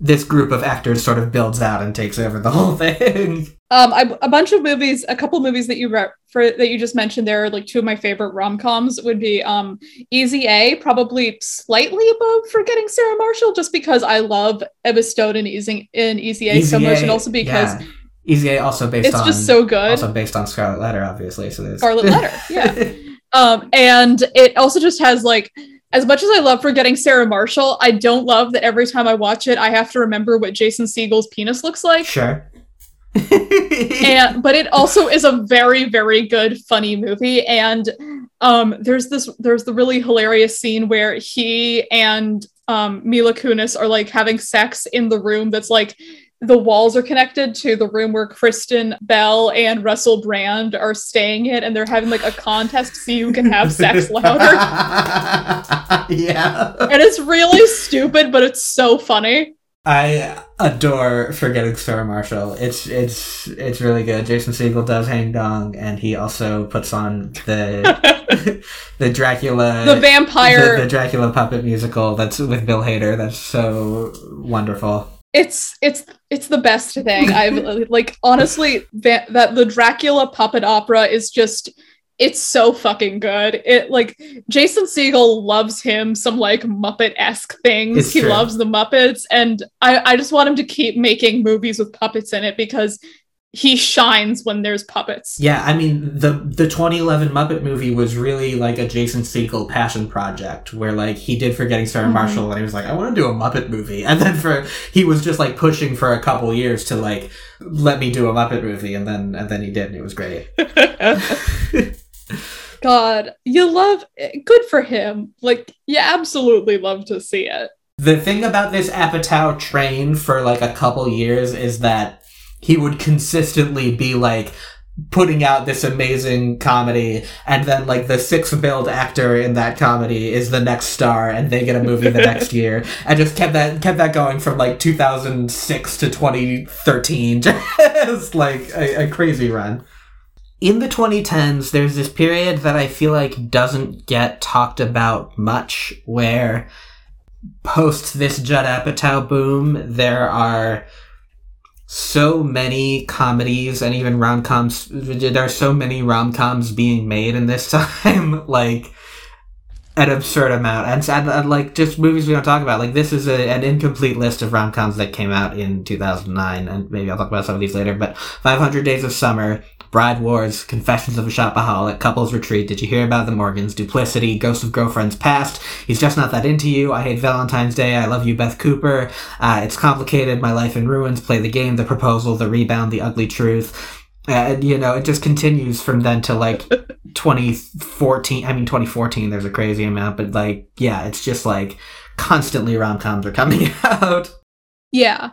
This group of actors sort of builds out and takes over the whole thing. Um, I, a bunch of movies, a couple movies that you re- for that you just mentioned there are like two of my favorite rom coms would be um Easy A, probably slightly above Forgetting Sarah Marshall, just because I love Emma Stone in Easy in Easy A so much, and also because yeah. Easy A also based it's on just so good. also based on Scarlet Letter, obviously. So there's Scarlet Letter, yeah. Um, and it also just has like as much as I love Forgetting Sarah Marshall, I don't love that every time I watch it, I have to remember what Jason Segel's penis looks like. sure. and but it also is a very very good funny movie and um there's this there's the really hilarious scene where he and um Mila Kunis are like having sex in the room that's like the walls are connected to the room where Kristen Bell and Russell Brand are staying in and they're having like a contest to see who can have sex louder yeah. and it's really stupid but it's so funny I adore Forgetting Sarah Marshall. It's it's it's really good. Jason Segel does hang dong, and he also puts on the the Dracula the vampire the, the Dracula puppet musical that's with Bill Hader. That's so wonderful. It's it's it's the best thing. I've like honestly va- that the dracula puppet opera is just it's so fucking good. It like jason Segel loves him some like muppet-esque things. It's he true. loves the muppets and i i just want him to keep making movies with puppets in it because he shines when there's puppets Yeah, I mean the the 2011 Muppet movie was really like a Jason Segel passion project where like he did Forgetting Sarah Mhm. Marshall and he was like I want to do a Muppet movie and then for he was just like pushing for a couple years to like let me do a Muppet movie and then and then he did and it was great. god you love it. good for him like you absolutely love to see it The thing about this Apatow train for like a couple years is that he would consistently be like putting out this amazing comedy and then like the sixth billed actor in that comedy is the next star and they get a movie the next year and just kept that kept that going from like 2006 to 2013 just like a, a crazy run. In the 2010s there's this period that i feel like doesn't get talked about much where post this Judd Apatow boom, there are so many comedies and even rom coms. There are so many rom coms being made in this time, like an absurd amount, and, and, and, like just movies we don't talk about. Like this is a, an incomplete list of rom coms that came out in 2009, and maybe I'll talk about some of these later. But 500 Days of Summer. Bride Wars, Confessions of a Shopaholic, Couples Retreat, Did You Hear About the Morgans, Duplicity, Ghost of Girlfriends Past, He's Just Not That Into You, I Hate Valentine's Day, I Love You, Beth Cooper, uh, It's Complicated, My Life in Ruins, Play the Game, The Proposal, The Rebound, The Ugly Truth. And, you know, it just continues from then to like 2014. I mean, 2014, there's a crazy amount, but like, yeah, it's just like constantly rom coms are coming out. Yeah.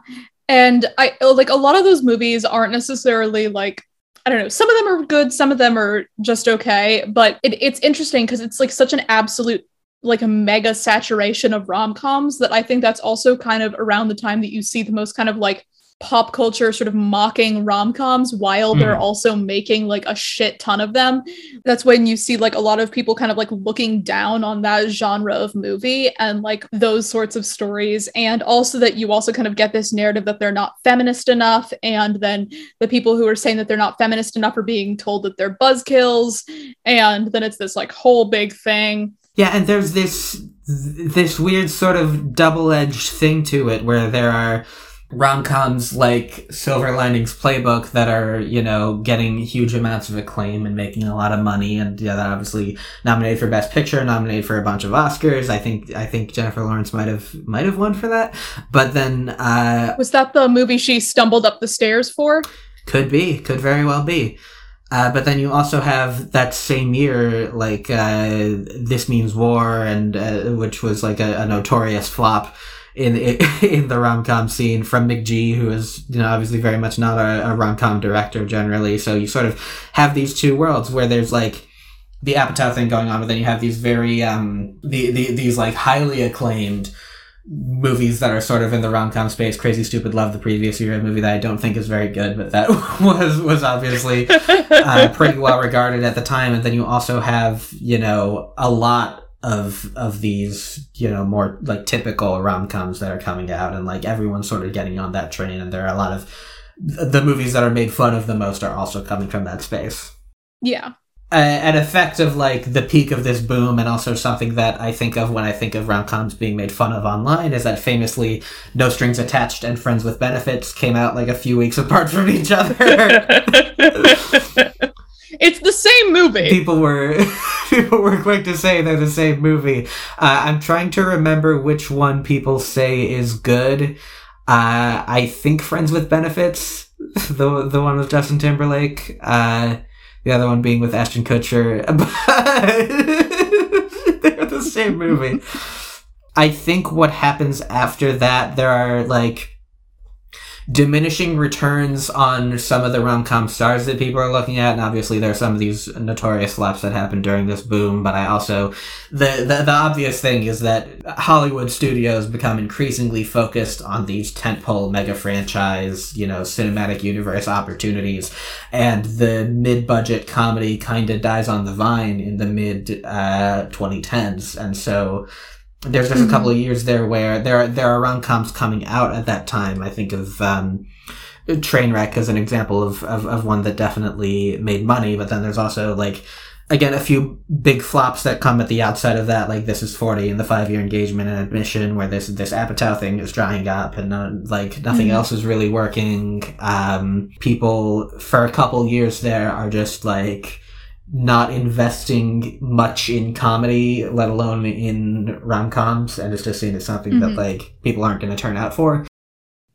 And I like a lot of those movies aren't necessarily like I don't know. Some of them are good, some of them are just okay, but it, it's interesting because it's like such an absolute like a mega saturation of rom-coms that I think that's also kind of around the time that you see the most kind of like pop culture sort of mocking rom-coms while they're Mhm. also making like a shit ton of them. That's when you see like a lot of people kind of like looking down on that genre of movie and like those sorts of stories and also that you also kind of get this narrative that they're not feminist enough and then the people who are saying that they're not feminist enough are being told that they're buzzkills and then it's this like whole big thing. Yeah, and there's this this weird sort of double-edged thing to it where there are rom-coms like Silver Linings Playbook that are, you know, getting huge amounts of acclaim and making a lot of money and yeah, that obviously nominated for Best Picture, nominated for a bunch of Oscars. I think I think Jennifer Lawrence might have might have won for that. But then uh Was that the movie she stumbled up the stairs for? could be, could very well be. Uh, but then you also have that same year, like uh, "This Means War," and uh, which was like a, a notorious flop in in the rom com scene from McG, who is you know obviously very much not a, a rom com director generally. So you sort of have these two worlds where there's like the Apatow thing going on, but then you have these very um the, the these like highly acclaimed movies that are sort of in the rom com space. Crazy Stupid Love the previous year, a movie that I don't think is very good, but that was was obviously uh, pretty well regarded at the time. And then you also have you know a lot of of these you know more like typical rom coms that are coming out, and like everyone's sort of getting on that train. And there are a lot of the movies that are made fun of the most are also coming from that space Yeah. uh, an effect of like the peak of this boom and also something that I think of when I think of rom-coms being made fun of online is that famously No Strings Attached and Friends with Benefits came out like a few weeks apart from each other. it's the same movie. people were people were quick to say they're the same movie. Uh, I'm trying to remember which one people say is good. Uh, I think Friends with Benefits, the the one with Justin Timberlake. Uh, the other one being with Ashton Kutcher. But they're the same movie. I think what happens after that, there are like diminishing returns on some of the rom-com stars that people are looking at and obviously there are some of these notorious flops that happened during this boom but i also the, the the obvious thing is that hollywood studios become increasingly focused on these tentpole mega franchise you know cinematic universe opportunities and the mid-budget comedy kind of dies on the vine in the mid uh 2010s and so there's just a couple of years there where there are, there are rom coms coming out at that time. I think of um, Trainwreck as an example of, of, of one that definitely made money, but then there's also like again a few big flops that come at the outside of that, like This Is Forty and the Five Year Engagement and Admission, where this this Apatow thing is drying up and uh, like nothing Mhm. else is really working. Um, people for a couple years there are just like not investing much in comedy, let alone in rom coms, and it's just seen as something that Mhm. like people aren't going to turn out for.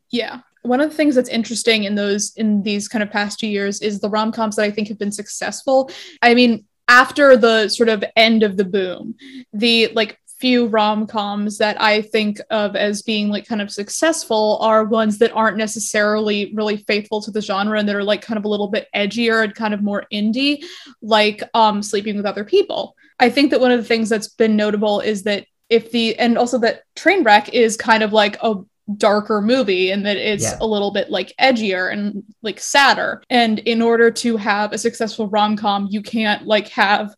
Yeah. One of the things that's interesting in those in these kind of past two years is the rom-coms that I think have been successful. I mean, after the sort of end of the boom, the like few rom-coms that I think of as being like kind of successful are ones that aren't necessarily really faithful to the genre and that are like kind of a little bit edgier and kind of more indie, like um Sleeping with Other People. I think that one of the things that's been notable is that if the and also that Trainwreck is kind of like a darker movie and that it's Yeah. a little bit like edgier and like sadder. And in order to have a successful rom com, you can't like have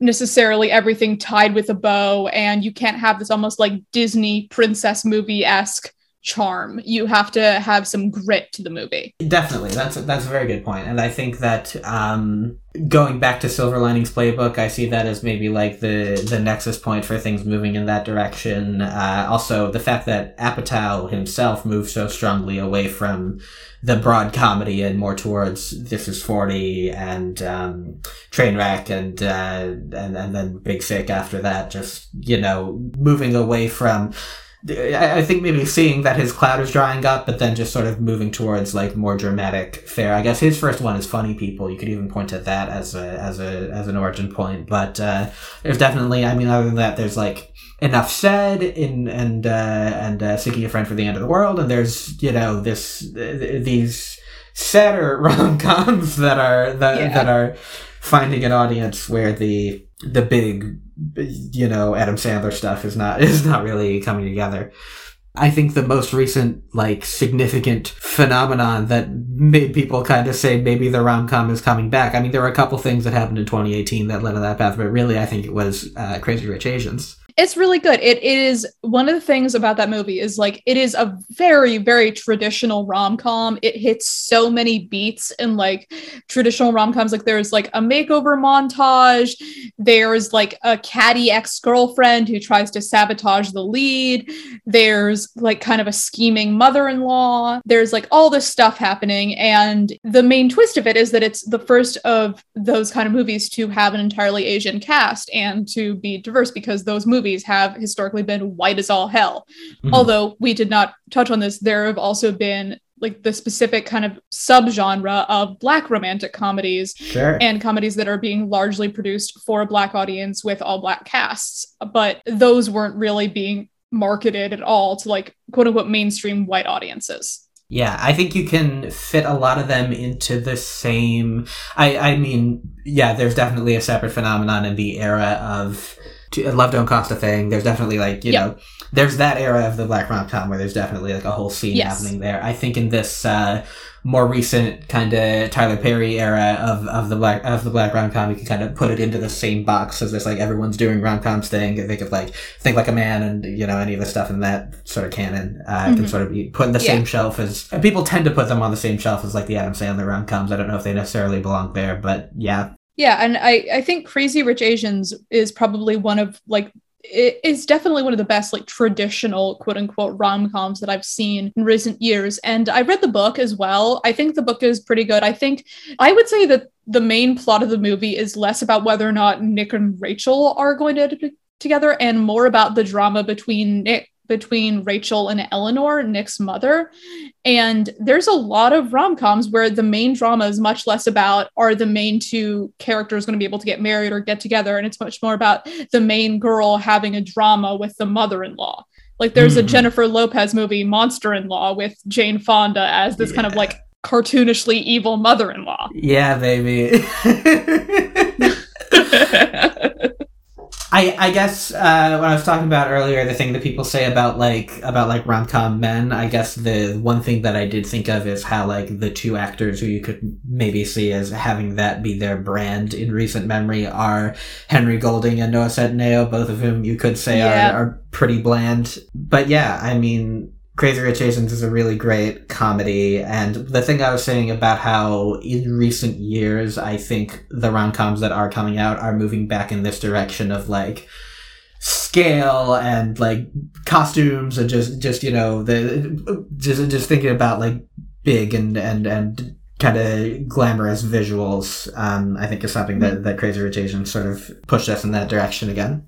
necessarily everything tied with a bow and you can't have this almost like Disney princess movie esque charm. You have to have some grit to the movie. Definitely, that's a, that's a very good point, and I think that um, going back to Silver Linings Playbook, I see that as maybe like the the nexus point for things moving in that direction. Uh, also, the fact that Apatow himself moved so strongly away from the broad comedy and more towards This Is Forty and um, Trainwreck and uh, and and then Big Sick after that, just you know moving away from. I think maybe seeing that his cloud is drying up, but then just sort of moving towards like more dramatic fare. I guess his first one is Funny People. You could even point at that as a as a as an origin point. But uh, there's definitely, I mean, other than that, there's like enough said in and uh, and uh, seeking a friend for the end of the world, and there's you know this th- these sadder rom coms that are that Yeah. that are finding an audience where the the big you know Adam Sandler stuff is not is not really coming together. I think the most recent like significant phenomenon that made people kind of say maybe the rom com is coming back. I mean, there were a couple things that happened in 2018 that led to that path, but really, I think it was uh, Crazy Rich Asians. It's really good. It is one of the things about that movie is like it is a very very traditional rom-com. It hits so many beats in like traditional rom-coms like there's like a makeover montage, there's like a catty ex-girlfriend who tries to sabotage the lead, there's like kind of a scheming mother-in-law. There's like all this stuff happening and the main twist of it is that it's the first of those kind of movies to have an entirely Asian cast and to be diverse because those movies movies have historically been white as all hell. Mm-hmm. Although we did not touch on this, there have also been like the specific kind of subgenre of black romantic comedies sure. and comedies that are being largely produced for a black audience with all black casts but those weren't really being marketed at all to like quote unquote mainstream white audiences yeah, I think you can fit a lot of them into the same. I, I mean, yeah, there's definitely a separate phenomenon in the era of to, Love Don't Cost a Thing. There's definitely like you know, there's that era of the black rom com where there's definitely like a whole scene yes. happening there. I think in this uh, more recent kind of Tyler Perry era of, of the black of the black rom com, you can kind of put it into the same box as this like everyone's doing rom coms thing. Think of like Think Like a Man and you know any of the stuff in that sort of canon uh, mm-hmm. can sort of be put in the yeah. same shelf as people tend to put them on the same shelf as like the Adam Sandler rom coms. I don't know if they necessarily belong there, but yeah, yeah, and I I think Crazy Rich Asians is probably one of like it is definitely one of the best like traditional quote unquote rom-coms that I've seen in recent years and I read the book as well. I think the book is pretty good. I think I would say that the main plot of the movie is less about whether or not Nick and Rachel are going to end together and more about the drama between Nick between Rachel and Eleanor, Nick's mother. And there's a lot of rom coms where the main drama is much less about are the main two characters going to be able to get married or get together. And it's much more about the main girl having a drama with the mother in law. Like there's mm-hmm. a Jennifer Lopez movie, Monster in Law, with Jane Fonda as this yeah. kind of like cartoonishly evil mother in law. Yeah, baby. I I guess uh, when I was talking about earlier the thing that people say about like about like rom com men, I guess the one thing that I did think of is how like the two actors who you could maybe see as having that be their brand in recent memory are Henry Golding and Noah Centineo, both of whom you could say yeah. are, are pretty bland. But yeah, I mean Crazy Rich Asians is a really great comedy. And the thing I was saying about how in recent years, I think the rom coms that are coming out are moving back in this direction of like scale and like costumes and just, just, you know, the, just, just thinking about like big and, and, and kind of glamorous visuals, um, I think is something that, that Crazy Rich Asians sort of pushed us in that direction again.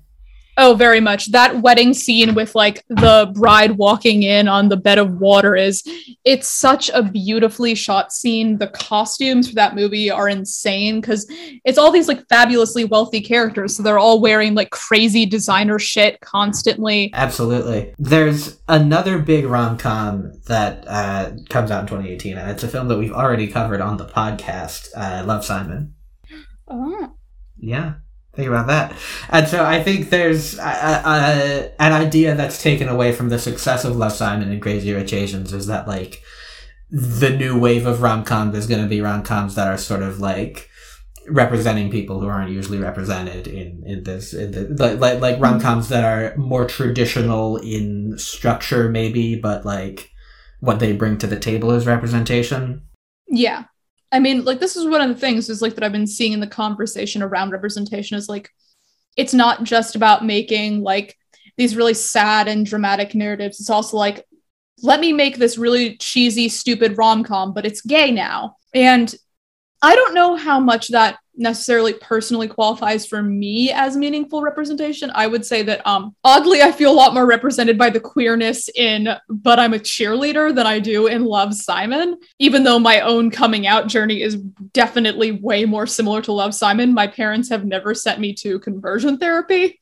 Oh, very much. That wedding scene with like the bride walking in on the bed of water is it's such a beautifully shot scene. The costumes for that movie are insane because it's all these like fabulously wealthy characters. So they're all wearing like crazy designer shit constantly. Absolutely. There's another big rom com that uh, comes out in 2018, and it's a film that we've already covered on the podcast, uh, Love Simon. Oh. Yeah. Think about that. And so I think there's a, a, an idea that's taken away from the success of Love Simon and Crazy Rich Asians is that like the new wave of rom coms is going to be rom coms that are sort of like representing people who aren't usually represented in in this in the, like like, like rom coms that are more traditional in structure maybe, but like what they bring to the table is representation. Yeah. I mean, like this is one of the things is like that I've been seeing in the conversation around representation is like it's not just about making like these really sad and dramatic narratives. It's also like let me make this really cheesy, stupid rom-com, but it's gay now. And I don't know how much that necessarily personally qualifies for me as meaningful representation. I would say that um oddly I feel a lot more represented by the queerness in But I'm a Cheerleader than I do in Love Simon. Even though my own coming out journey is definitely way more similar to Love Simon, my parents have never sent me to conversion therapy.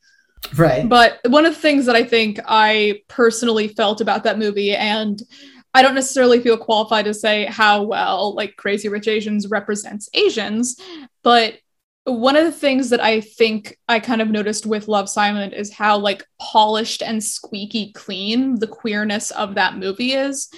Right. But one of the things that I think I personally felt about that movie and I don't necessarily feel qualified to say how well like Crazy Rich Asians represents Asians, but one of the things that I think I kind of noticed with Love Simon is how like polished and squeaky clean the queerness of that movie is.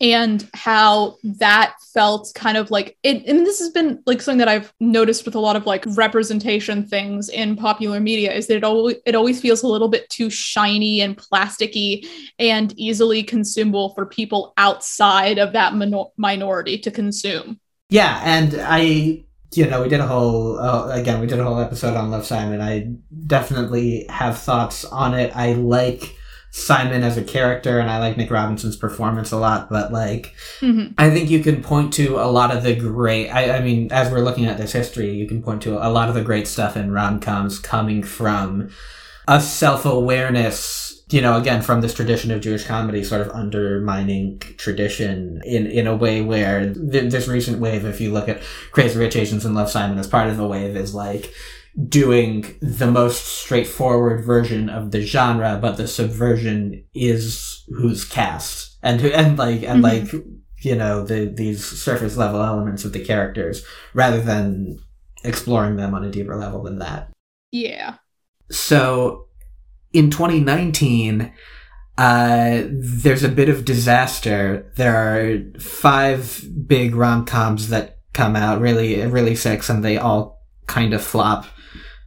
and how that felt kind of like it and this has been like something that I've noticed with a lot of like representation things in popular media is that it always it always feels a little bit too shiny and plasticky and easily consumable for people outside of that minor- minority to consume. Yeah, and I you know, we did a whole uh, again, we did a whole episode on Love Simon. I definitely have thoughts on it. I like Simon as a character and I like Nick Robinson's performance a lot, but like Mhm. I think you can point to a lot of the great I, I mean, as we're looking at this history, you can point to a lot of the great stuff in rom coms coming from a self awareness you know, again, from this tradition of Jewish comedy, sort of undermining tradition in, in a way where th- this recent wave, if you look at Crazy Rich Asians and Love Simon as part of the wave, is like doing the most straightforward version of the genre, but the subversion is who's cast and who, and like, and Mhm. like, you know, the, these surface level elements of the characters rather than exploring them on a deeper level than that. Yeah. So in 2019, uh, there's a bit of disaster. There are five big rom coms that come out, really, really six, and they all kind of flop.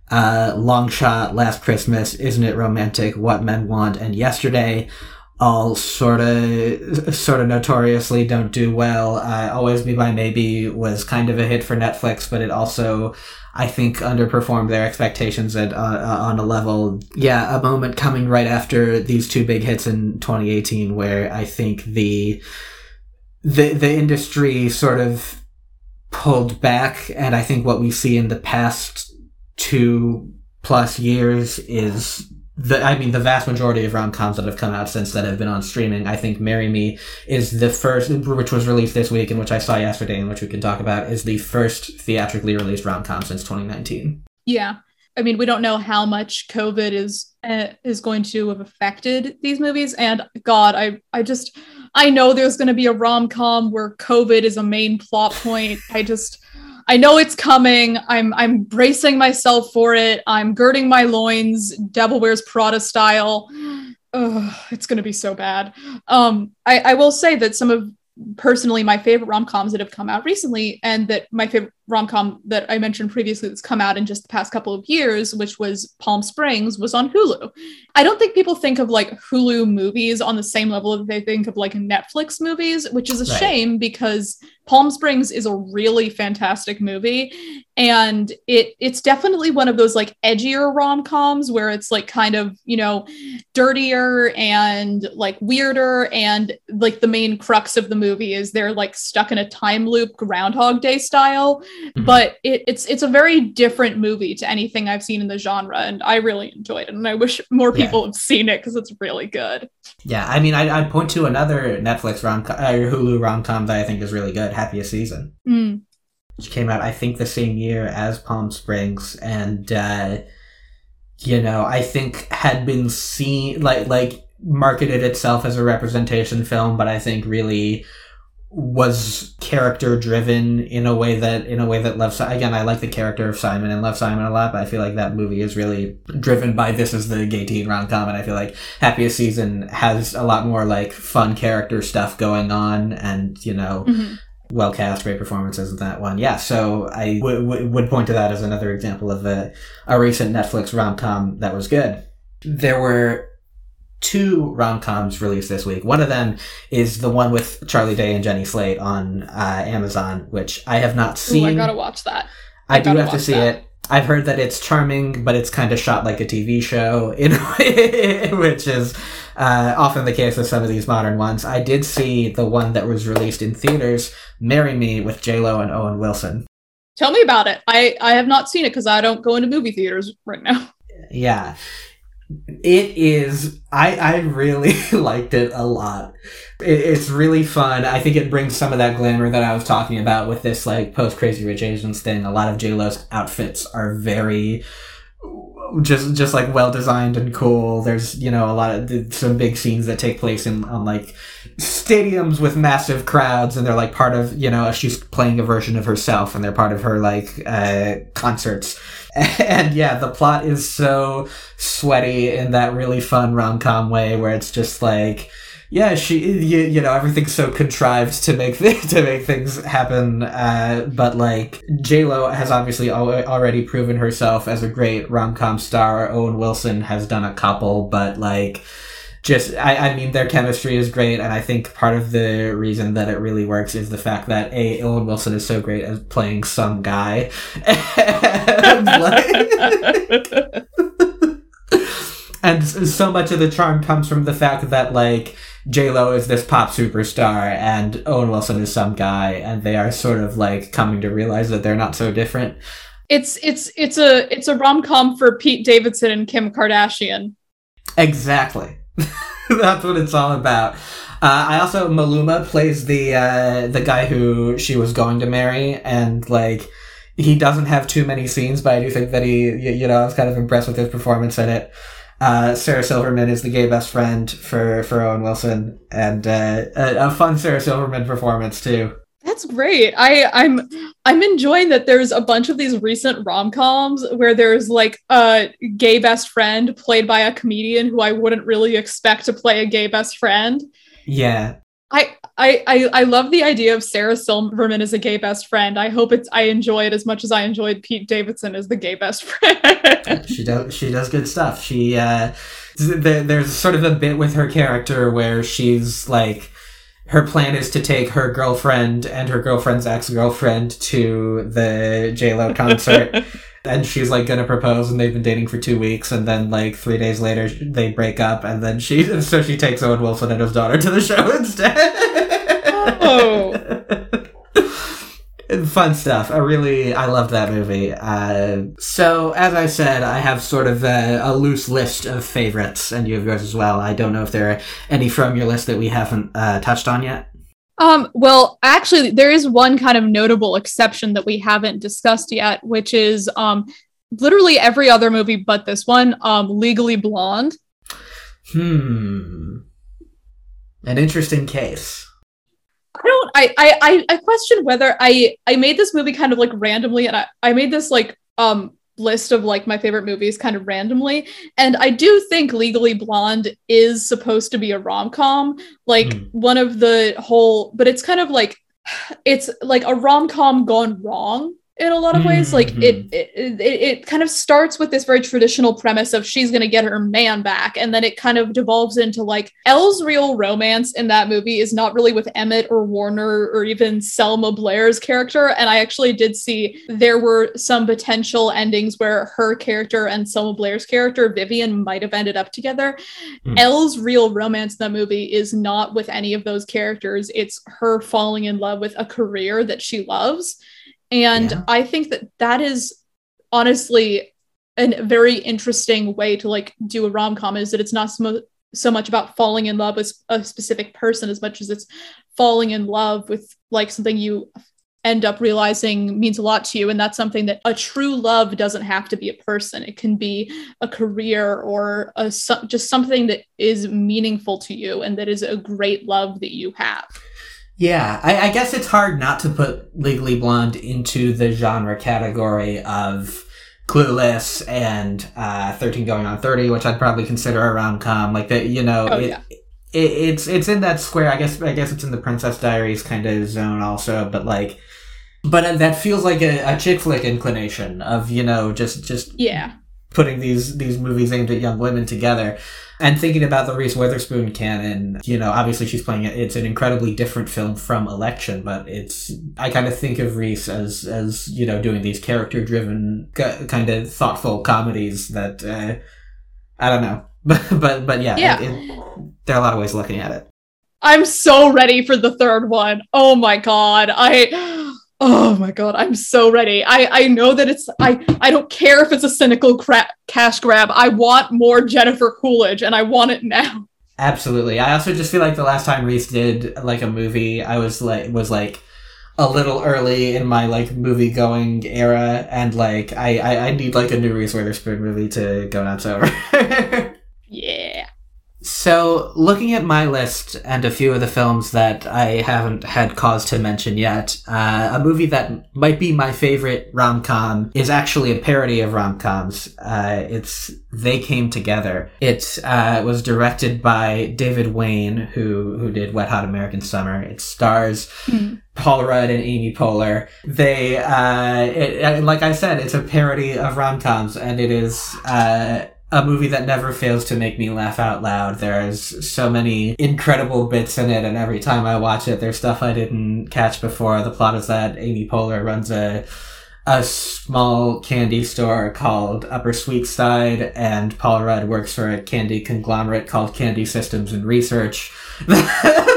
Uh, Long Shot, Last Christmas, Isn't It Romantic, What Men Want, and Yesterday all sort of, sort of notoriously don't do well. Uh, Always Be My Maybe was kind of a hit for Netflix, but it also I think underperformed their expectations at uh, uh, on a level. Yeah, a moment coming right after these two big hits in 2018, where I think the the the industry sort of pulled back, and I think what we see in the past two plus years is. The, I mean, the vast majority of rom-coms that have come out since that have been on streaming. I think "Marry Me" is the first, which was released this week and which I saw yesterday, and which we can talk about, is the first theatrically released rom-com since 2019. Yeah. I mean, we don't know how much COVID is uh, is going to have affected these movies. And God, I I just I know there's going to be a rom com where COVID is a main plot point. I just I know it's coming. I'm I'm bracing myself for it. I'm girding my loins, Devil Wears Prada style. Ugh, it's going to be so bad. Um, I, I will say that some of personally my favorite rom-coms that have come out recently and that my favorite rom-com that I mentioned previously that's come out in just the past couple of years which was Palm Springs was on Hulu. I don't think people think of like Hulu movies on the same level that they think of like Netflix movies, which is a Right. shame because Palm Springs is a really fantastic movie and it it's definitely one of those like edgier rom-coms where it's like kind of, you know, dirtier and like weirder and like the main crux of the movie is they're like stuck in a time loop groundhog day style Mhm. but it, it's it's a very different movie to anything i've seen in the genre and i really enjoyed it and i wish more Yeah. people have seen it because it's really good Yeah, I mean, I'd, I'd point to another Netflix rom-com or Hulu rom com that I think is really good, Happiest Season, Mm. Which came out I think the same year as Palm Springs, and uh, you know, I think had been seen like like marketed itself as a representation film, but I think really was character driven in a way that in a way that Love again I like the character of Simon and Love Simon a lot, but I feel like that movie is really driven by this is the gay teen rom com, and I feel like Happiest Season has a lot more like fun character stuff going on, and you know Mhm. Well cast, great performances in that one. Yeah, so I w- w- would point to that as another example of a, a recent Netflix rom com that was good. There were two rom coms released this week. One of them is the one with Charlie Day and Jenny Slate on uh, Amazon, which I have not Ooh, seen. i gotta watch that I, I do have to see that. it. I've heard that it's charming, but it's kind of shot like a TV show, in which is uh, often the case with some of these modern ones. I did see the one that was released in theaters, "Marry Me" with J Lo and Owen Wilson. tell me about it i i have not seen it because i don't go into movie theaters right now Yeah, it is. I I really liked it a lot. It, it's really fun. I think it brings some of that glamour that I was talking about with this like post Crazy Rich Asians thing. A lot of J Lo's outfits are very just just like well designed and cool. There's you know a lot of some big scenes that take place in on like stadiums with massive crowds, and they're like part of you know she's playing a version of herself, and they're part of her like uh, concerts. And yeah, the plot is so sweaty in that really fun rom com way where it's just like yeah, she you, you know everything's so contrived to make th- to make things happen. Uh, but like J Lo has obviously al- already proven herself as a great rom com star. Owen Wilson has done a couple, but like just I, I mean their chemistry is great and i think part of the reason that it really works is the fact that a owen wilson is so great at playing some guy like- and so much of the charm comes from the fact that like j-lo is this pop superstar and owen wilson is some guy and they are sort of like coming to realize that they're not so different It's it's it's a it's a rom com for Pete Davidson and Kim Kardashian. Exactly. That's what it's all about. Uh, I also Maluma plays the uh, the guy who she was going to marry, and like he doesn't have too many scenes, but I do think that he, you know, I was kind of impressed with his performance in it. Uh, Sarah Silverman is the gay best friend for for Owen Wilson, and uh, a, a fun Sarah Silverman performance too. That's great. I I'm I'm enjoying that there's a bunch of these recent rom-coms where there's like a gay best friend played by a comedian who I wouldn't really expect to play a gay best friend. Yeah, I I I, I love the idea of Sarah Silverman as a gay best friend. I hope it's I enjoy it as much as I enjoyed Pete Davidson as the gay best friend. she does she does good stuff. She uh, th- there's sort of a bit with her character where she's like her plan is to take her girlfriend and her girlfriend's ex-girlfriend to the J-Lo concert. and she's like gonna propose and they've been dating for two weeks and then like three days later they break up and then she so she takes Owen Wilson and his daughter to the show instead. Fun stuff. I really, I loved that movie. Uh, so, as I said, I have sort of a, a loose list of favorites, and you have yours as well. I don't know if there are any from your list that we haven't uh, touched on yet. Um, well, actually, there is one kind of notable exception that we haven't discussed yet, which is um, literally every other movie but this one, um, Legally Blonde. Hmm. An interesting case. I don't. I I I, question whether I I made this movie kind of like randomly, and I I made this like um list of like my favorite movies kind of randomly, and I do think Legally Blonde is supposed to be a rom com, like Hmm. one of the whole, but it's kind of like it's like a rom com gone wrong in a lot of ways. Like it, it, it, it kind of starts with this very traditional premise of she's going to get her man back. And then it kind of devolves into like Elle's real romance in that movie is not really with Emmett or Warner or even Selma Blair's character. And I actually did see there were some potential endings where her character and Selma Blair's character, Vivian, might have ended up together. Hmm. Elle's real romance in that movie is not with any of those characters. It's her falling in love with a career that she loves. And Yeah. I think that that is honestly a very interesting way to like do a rom-com is that it's not so, so much about falling in love with a specific person as much as it's falling in love with like something you end up realizing means a lot to you. And that's something that a true love doesn't have to be a person. It can be a career or a just something that is meaningful to you and that is a great love that you have Yeah, I, I guess it's hard not to put Legally Blonde into the genre category of Clueless and uh, 13 Going on 30, which I'd probably consider a rom com. Like that, you know, Oh, it, yeah. it, it's it's in that square. I guess I guess it's in the Princess Diaries kind of zone also, but like, but that feels like a, a chick flick inclination of you know just just yeah putting these these movies aimed at young women together and thinking about the Reese Witherspoon canon, you know, obviously she's playing it. It's an incredibly different film from Election, but it's I kind of think of Reese as as you know doing these character driven kind of thoughtful comedies that uh, I don't know, but but but yeah, Yeah. It, it, there are a lot of ways of looking at it. I'm so ready for the third one. Oh my god. I Oh my god, I'm so ready. I I know that it's I I don't care if it's a cynical cra- cash grab. I want more Jennifer Coolidge and I want it now. Absolutely. I also just feel like the last time Reese did like a movie, I was like was like a little early in my like movie going era, and like I, I I need like a new Reese Witherspoon movie to go nuts over. So, looking at my list and a few of the films that I haven't had cause to mention yet, uh, a movie that might be my favorite rom com is actually a parody of rom coms. Uh, it's They Came Together. It uh, was directed by David Wain, who who did Wet Hot American Summer. It stars. Paul Rudd and Amy Poehler. They, uh, it, uh, like I said, it's a parody of rom coms, and it is uh, a movie that never fails to make me laugh out loud. There's so many incredible bits in it, and every time I watch it, there's stuff I didn't catch before. The plot is that Amy Poehler runs a a small candy store called Upper Sweet Side, and Paul Rudd works for a candy conglomerate called Candy Systems and Research.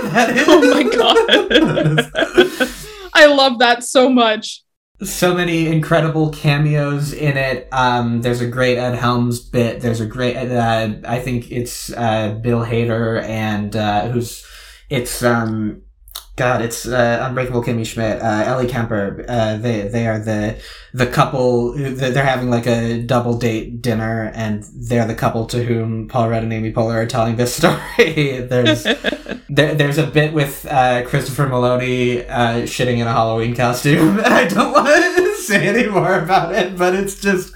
That is- Oh my god. I love that so much. So many incredible cameos in it. Um, there's a great Ed Helms bit. There's a great, uh, I think it's uh, Bill Hader and uh, who's it's um, God, it's uh, Unbreakable Kimmy Schmidt, uh, Ellie Kemper. Uh, they they are the the couple. who- They're having like a double date dinner, and they're the couple to whom Paul Rudd and Amy Poehler are telling this story. there's there, there's a bit with uh, Christopher Meloni uh, shitting in a Halloween costume. And I don't want to say any more about it, but it's just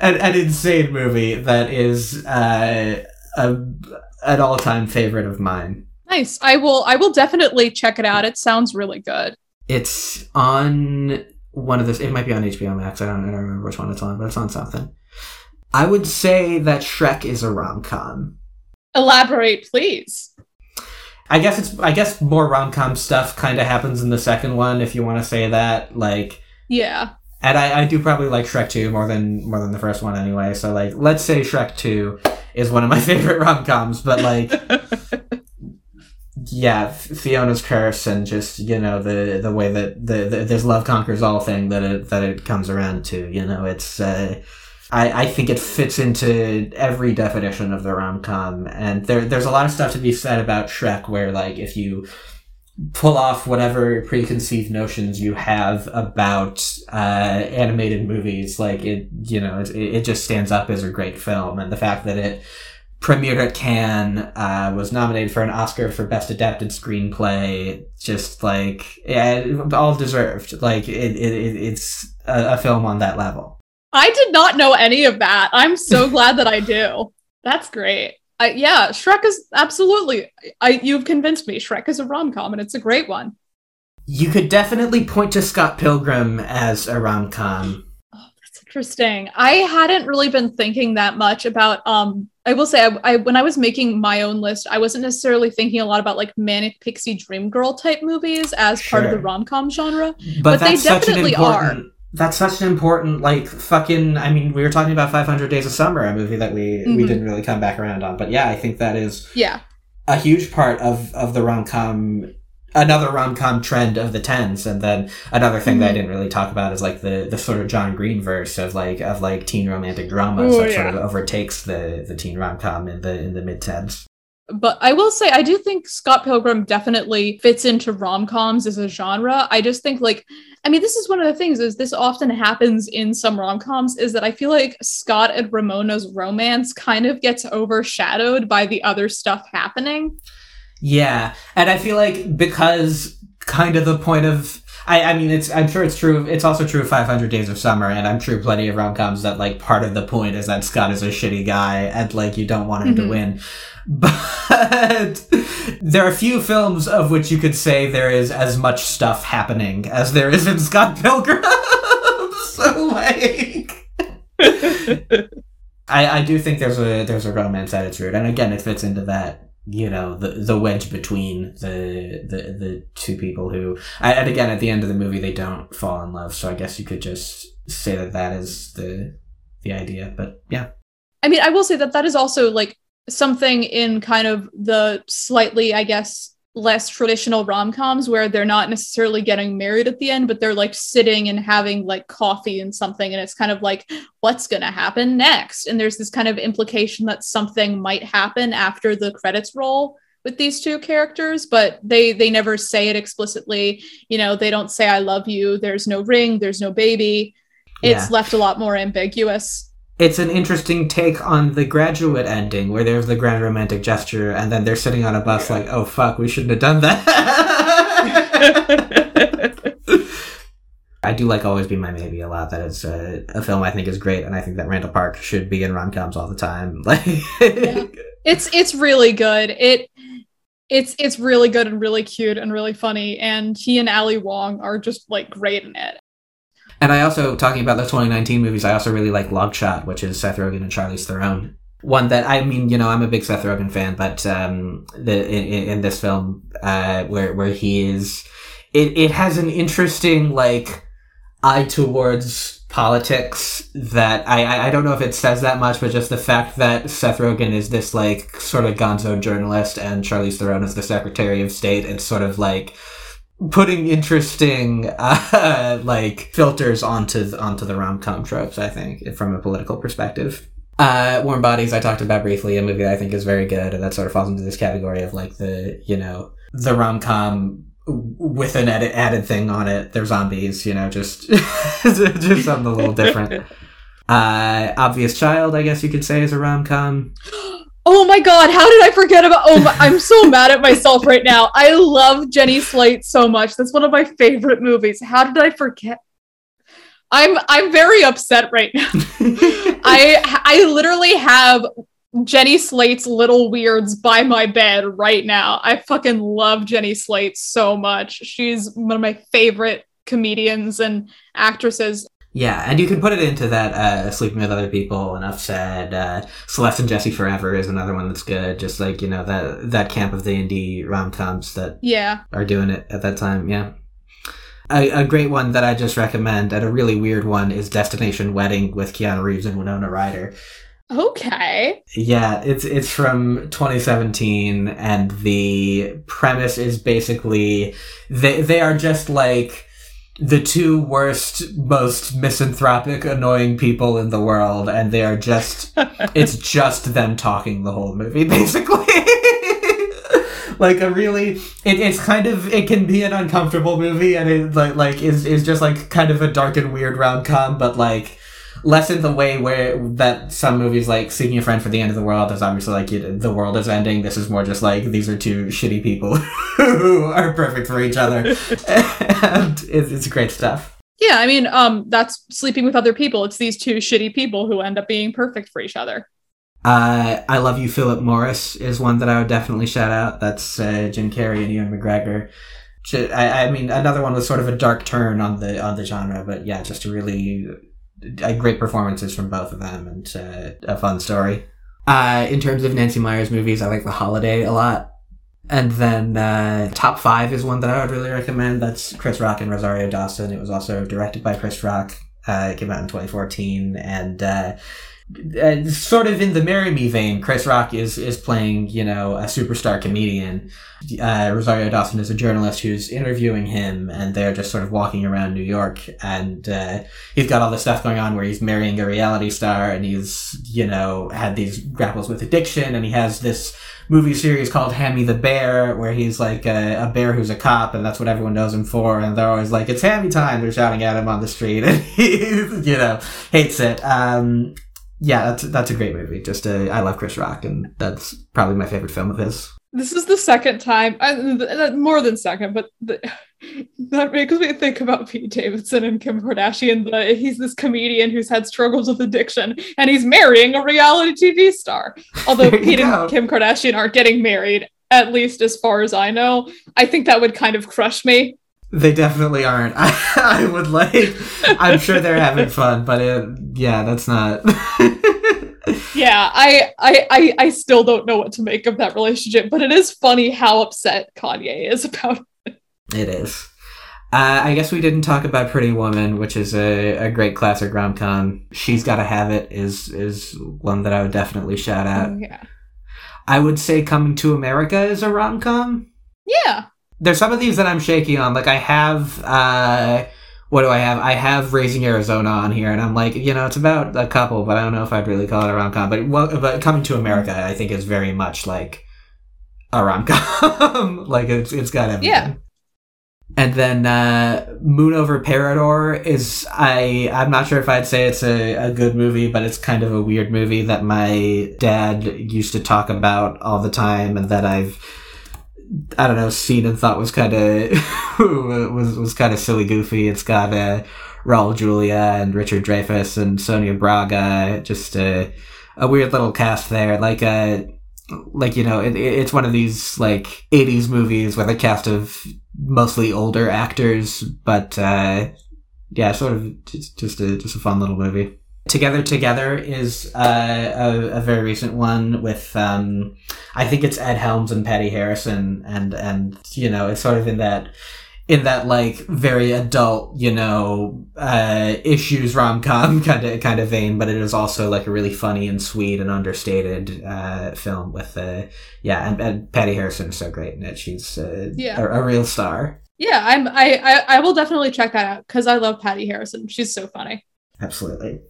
an, an insane movie that is uh, a, an all time favorite of mine. Nice. I will I will definitely check it out. It sounds really good. It's on one of the. It might be on HBO Max. I don't, I don't remember which one it's on, but it's on something. I would say that Shrek is a rom com. Elaborate, please. I guess it's. I guess more rom com stuff kind of happens in the second one, if you want to say that. Like, Yeah. and I, I do probably like Shrek two more than more than the first one anyway. So like, let's say Shrek two is one of my favorite rom coms, but like, yeah, Fiona's curse and just you know the the way that the, the there's love conquers all thing that it that it comes around to. You know, it's. Uh, I, I think it fits into every definition of the rom com, and there there's a lot of stuff to be said about Shrek, where like if you pull off whatever preconceived notions you have about uh, animated movies, like it, you know, it, it just stands up as a great film, and the fact that it premiered at Cannes, uh, was nominated for an Oscar for Best Adapted Screenplay, just like yeah, all deserved. Like it, it, it it's a, a film on that level. I did not know any of that. I'm so glad that I do. That's great. I, yeah, Shrek is absolutely. I you've convinced me. Shrek is a rom com, and it's a great one. You could definitely point to Scott Pilgrim as a rom com. Interesting. I hadn't really been thinking that much about. Um, I will say, I, I when I was making my own list, I wasn't necessarily thinking a lot about like manic pixie dream girl type movies as part of the rom com genre. But, But they that's such an definitely important. That's such an important, like, fucking. I mean, we were talking about 500 Days of Summer, a movie that we we Mhm. didn't really come back around on. But yeah, I think that is Yeah, a huge part of of the rom com. Another rom com trend of the tens, and then another thing that I Mhm. didn't really talk about is like the the sort of John Green verse of like of like teen romantic dramas Oh, that sort of overtakes the the teen rom com in the in the mid tens. but I will say I do think Scott Pilgrim definitely fits into rom coms as a genre. I just think like I mean this is one of the things is this often happens in some rom coms is that I feel like Scott and Ramona's romance kind of gets overshadowed by the other stuff happening. Yeah, and I feel like because kind of the point of I, I mean it's I'm sure it's true it's also true of 500 Days of Summer and I'm sure plenty of rom-coms that like part of the point is that Scott is a shitty guy and like you don't want him to Mhm. win. But there are few films of which you could say there is as much stuff happening as there is in Scott Pilgrim. so like I, I do think there's a there's a romance at its root, and again, it fits into that you know the the wedge between the the the two people who, and again, at the end of the movie, they don't fall in love. So I guess you could just say that that is the the idea. But yeah, I mean, I will say that that is also like something in kind of the slightly, I guess, less traditional rom coms where they're not necessarily getting married at the end, but they're like sitting and having like coffee and something. And it's kind of like, what's going to happen next? And there's this kind of implication that something might happen after the credits roll with these two characters but they they never say it explicitly you know they don't say i love you there's no ring there's no baby it's Yeah. left a lot more ambiguous it's an interesting take on the graduate ending where there's the grand romantic gesture and then they're sitting on a bus like oh fuck we shouldn't have done that i do like always be my maybe a lot that it's a, a film i think is great and i think that randall park should be in rom-coms all the time like Yeah. it's it's really good. It it's it's really good and really cute and really funny. And he and Ali Wong are just like great in it. And I also, talking about the 2019 movies, I also really like Long Shot, which is Seth Rogen and Charlize Theron. One that, I mean, you know, I'm a big Seth Rogen fan, but um, the in, in this film, uh, where where he is, it, it has an interesting, like, eye towards politics that I, I I don't know if it says that much, but just the fact that Seth Rogen is this like sort of gonzo journalist and Charlize Theron is the Secretary of State, it's sort of like putting interesting uh, like filters onto the, onto the rom com tropes. I think from a political perspective. Uh, Warm Bodies, I talked about briefly, a movie that I think is very good, and that sort of falls into this category of like the you know the rom com with an added, added thing on it. They're zombies, you know, just just something a little different. Uh, Obvious Child, I guess you could say, is a rom com. Oh my god, how did I forget about Oh my, I'm so mad at myself right now. I love Jenny Slate so much. That's one of my favorite movies. How did I forget? I'm I'm very upset right now. I I literally have Jenny Slate's Little Weirds by my bed right now. I fucking love Jenny Slate so much. She's one of my favorite comedians and actresses. Yeah, and you can put it into that uh, sleeping with other people. Enough said. Uh, Celeste and Jesse Forever is another one that's good. Just like you know that that camp of the indie rom coms that Yeah. are doing it at that time. Yeah. A, a great one that I just recommend, and a really weird one, is Destination Wedding with Keanu Reeves and Winona Ryder. Okay. Yeah, it's it's from 2017, and the premise is basically they they are just like the two worst, most misanthropic, annoying people in the world, and they are just it's just them talking the whole movie, basically. like a really it, it's kind of it can be an uncomfortable movie and it like like is is just like kind of a dark and weird rom-com but like less in the way where that some movies like seeking a friend for the end of the world is obviously like it, the world is ending this is more just like these are two shitty people who are perfect for each other and it's, it's great stuff Yeah, I mean, um, that's sleeping with other people. It's these two shitty people who end up being perfect for each other. uh, I Love You, Philip Morris is one that I would definitely shout out. That's uh, Jim Carrey and Ewan McGregor. I, I mean, another one was sort of a dark turn on the on the genre, but yeah, just a really great performances from both of them and uh, a fun story. Uh, in terms of Nancy Meyers movies, I like The Holiday a lot. And then uh, top five is one that I would really recommend. That's Chris Rock and Rosario Dawson. It was also directed by Chris Rock. Uh, it came out in 2014, and uh, sort of in the "Marry Me" vein, Chris Rock is is playing you know a superstar comedian. Uh, Rosario Dawson is a journalist who's interviewing him, and they're just sort of walking around New York, and uh, he's got all this stuff going on where he's marrying a reality star, and he's you know had these grapples with addiction, and he has this movie series called Hammy the Bear, where he's like a, a bear who's a cop, and that's what everyone knows him for. And they're always like, "It's Hammy time!" They're shouting at him on the street, and he, you know, hates it. Um, yeah, that's that's a great movie. Just uh, I love Chris Rock, and that's probably my favorite film of his. This is the second time, th- more than second, but the, that makes me think about Pete Davidson and Kim Kardashian. The, he's this comedian who's had struggles with addiction, and he's marrying a reality TV star. Although Pete go. and Kim Kardashian aren't getting married, at least as far as I know. I think that would kind of crush me. They definitely aren't. I, I would like. I'm sure they're having fun, but it, yeah, that's not. Yeah, I, I, I, I still don't know what to make of that relationship, but it is funny how upset Kanye is about. it. It is. Uh, I guess we didn't talk about Pretty Woman, which is a, a great classic rom com. She's Gotta Have It is is one that I would definitely shout out. Yeah, I would say Coming to America is a rom com. yeah, There's some of these that I'm shaky on. Like I have, uh, what do I have? I have Raising Arizona on here, and I'm like, you know, it's about a couple, but I don't know if I'd really call it a rom com. But well, but Coming to America, I think is very much like a rom com. like it's it's got everything. Yeah. And then uh, Moon Over Parador is I I'm not sure if I'd say it's a, a good movie, but it's kind of a weird movie that my dad used to talk about all the time, and that I've I don't know seen and thought was kind of was was kind of silly goofy. It's got uh, Raul Julia and Richard Dreyfuss and Sonia Braga, just a a weird little cast there, like a. Like you know, it, it's one of these like '80s movies with a cast of mostly older actors, but uh, yeah, sort of just, just a just a fun little movie. Together Together is uh, a, a very recent one with um, I think it's Ed Helms and Patty Harrison, and and you know it's sort of in that in that like very adult you know uh, issues rom com kind of kind of vein, but it is also like a really funny and sweet and understated uh, film with uh, yeah, and, and Patty Harrison is so great in it. She's uh, Yeah. a, a real star. Yeah, I'm I I, I will definitely check that out because I love Patty Harrison. She's so funny. Absolutely.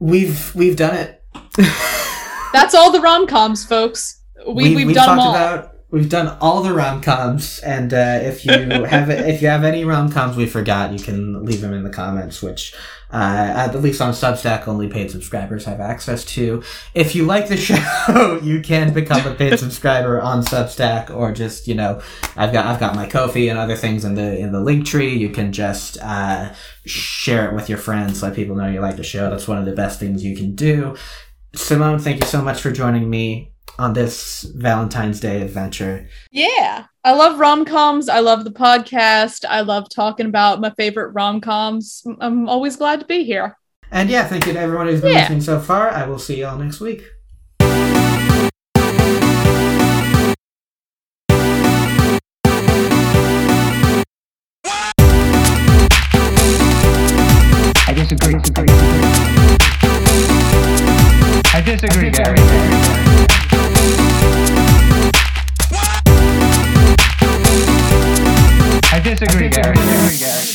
We've we've done it. That's all the rom coms, folks. We, we, have done them all. about we've done all the rom coms, and uh, if you have if you have any rom coms we forgot, you can leave them in the comments. Which uh, at least on Substack, only paid subscribers have access to. If you like the show, you can become a paid subscriber on Substack, or just you know, I've got I've got my Ko-fi and other things in the in the Linktree. You can just uh, share it with your friends, let people know you like the show. That's one of the best things you can do. Simone, thank you so much for joining me on this Valentine's Day adventure. Yeah. I love rom coms. I love the podcast. I love talking about my favorite rom coms. I'm always glad to be here. And yeah, thank you to everyone who's been Yeah. listening so far. I will see you all next week. I disagree. I disagree, Gary. I disagree, Gary.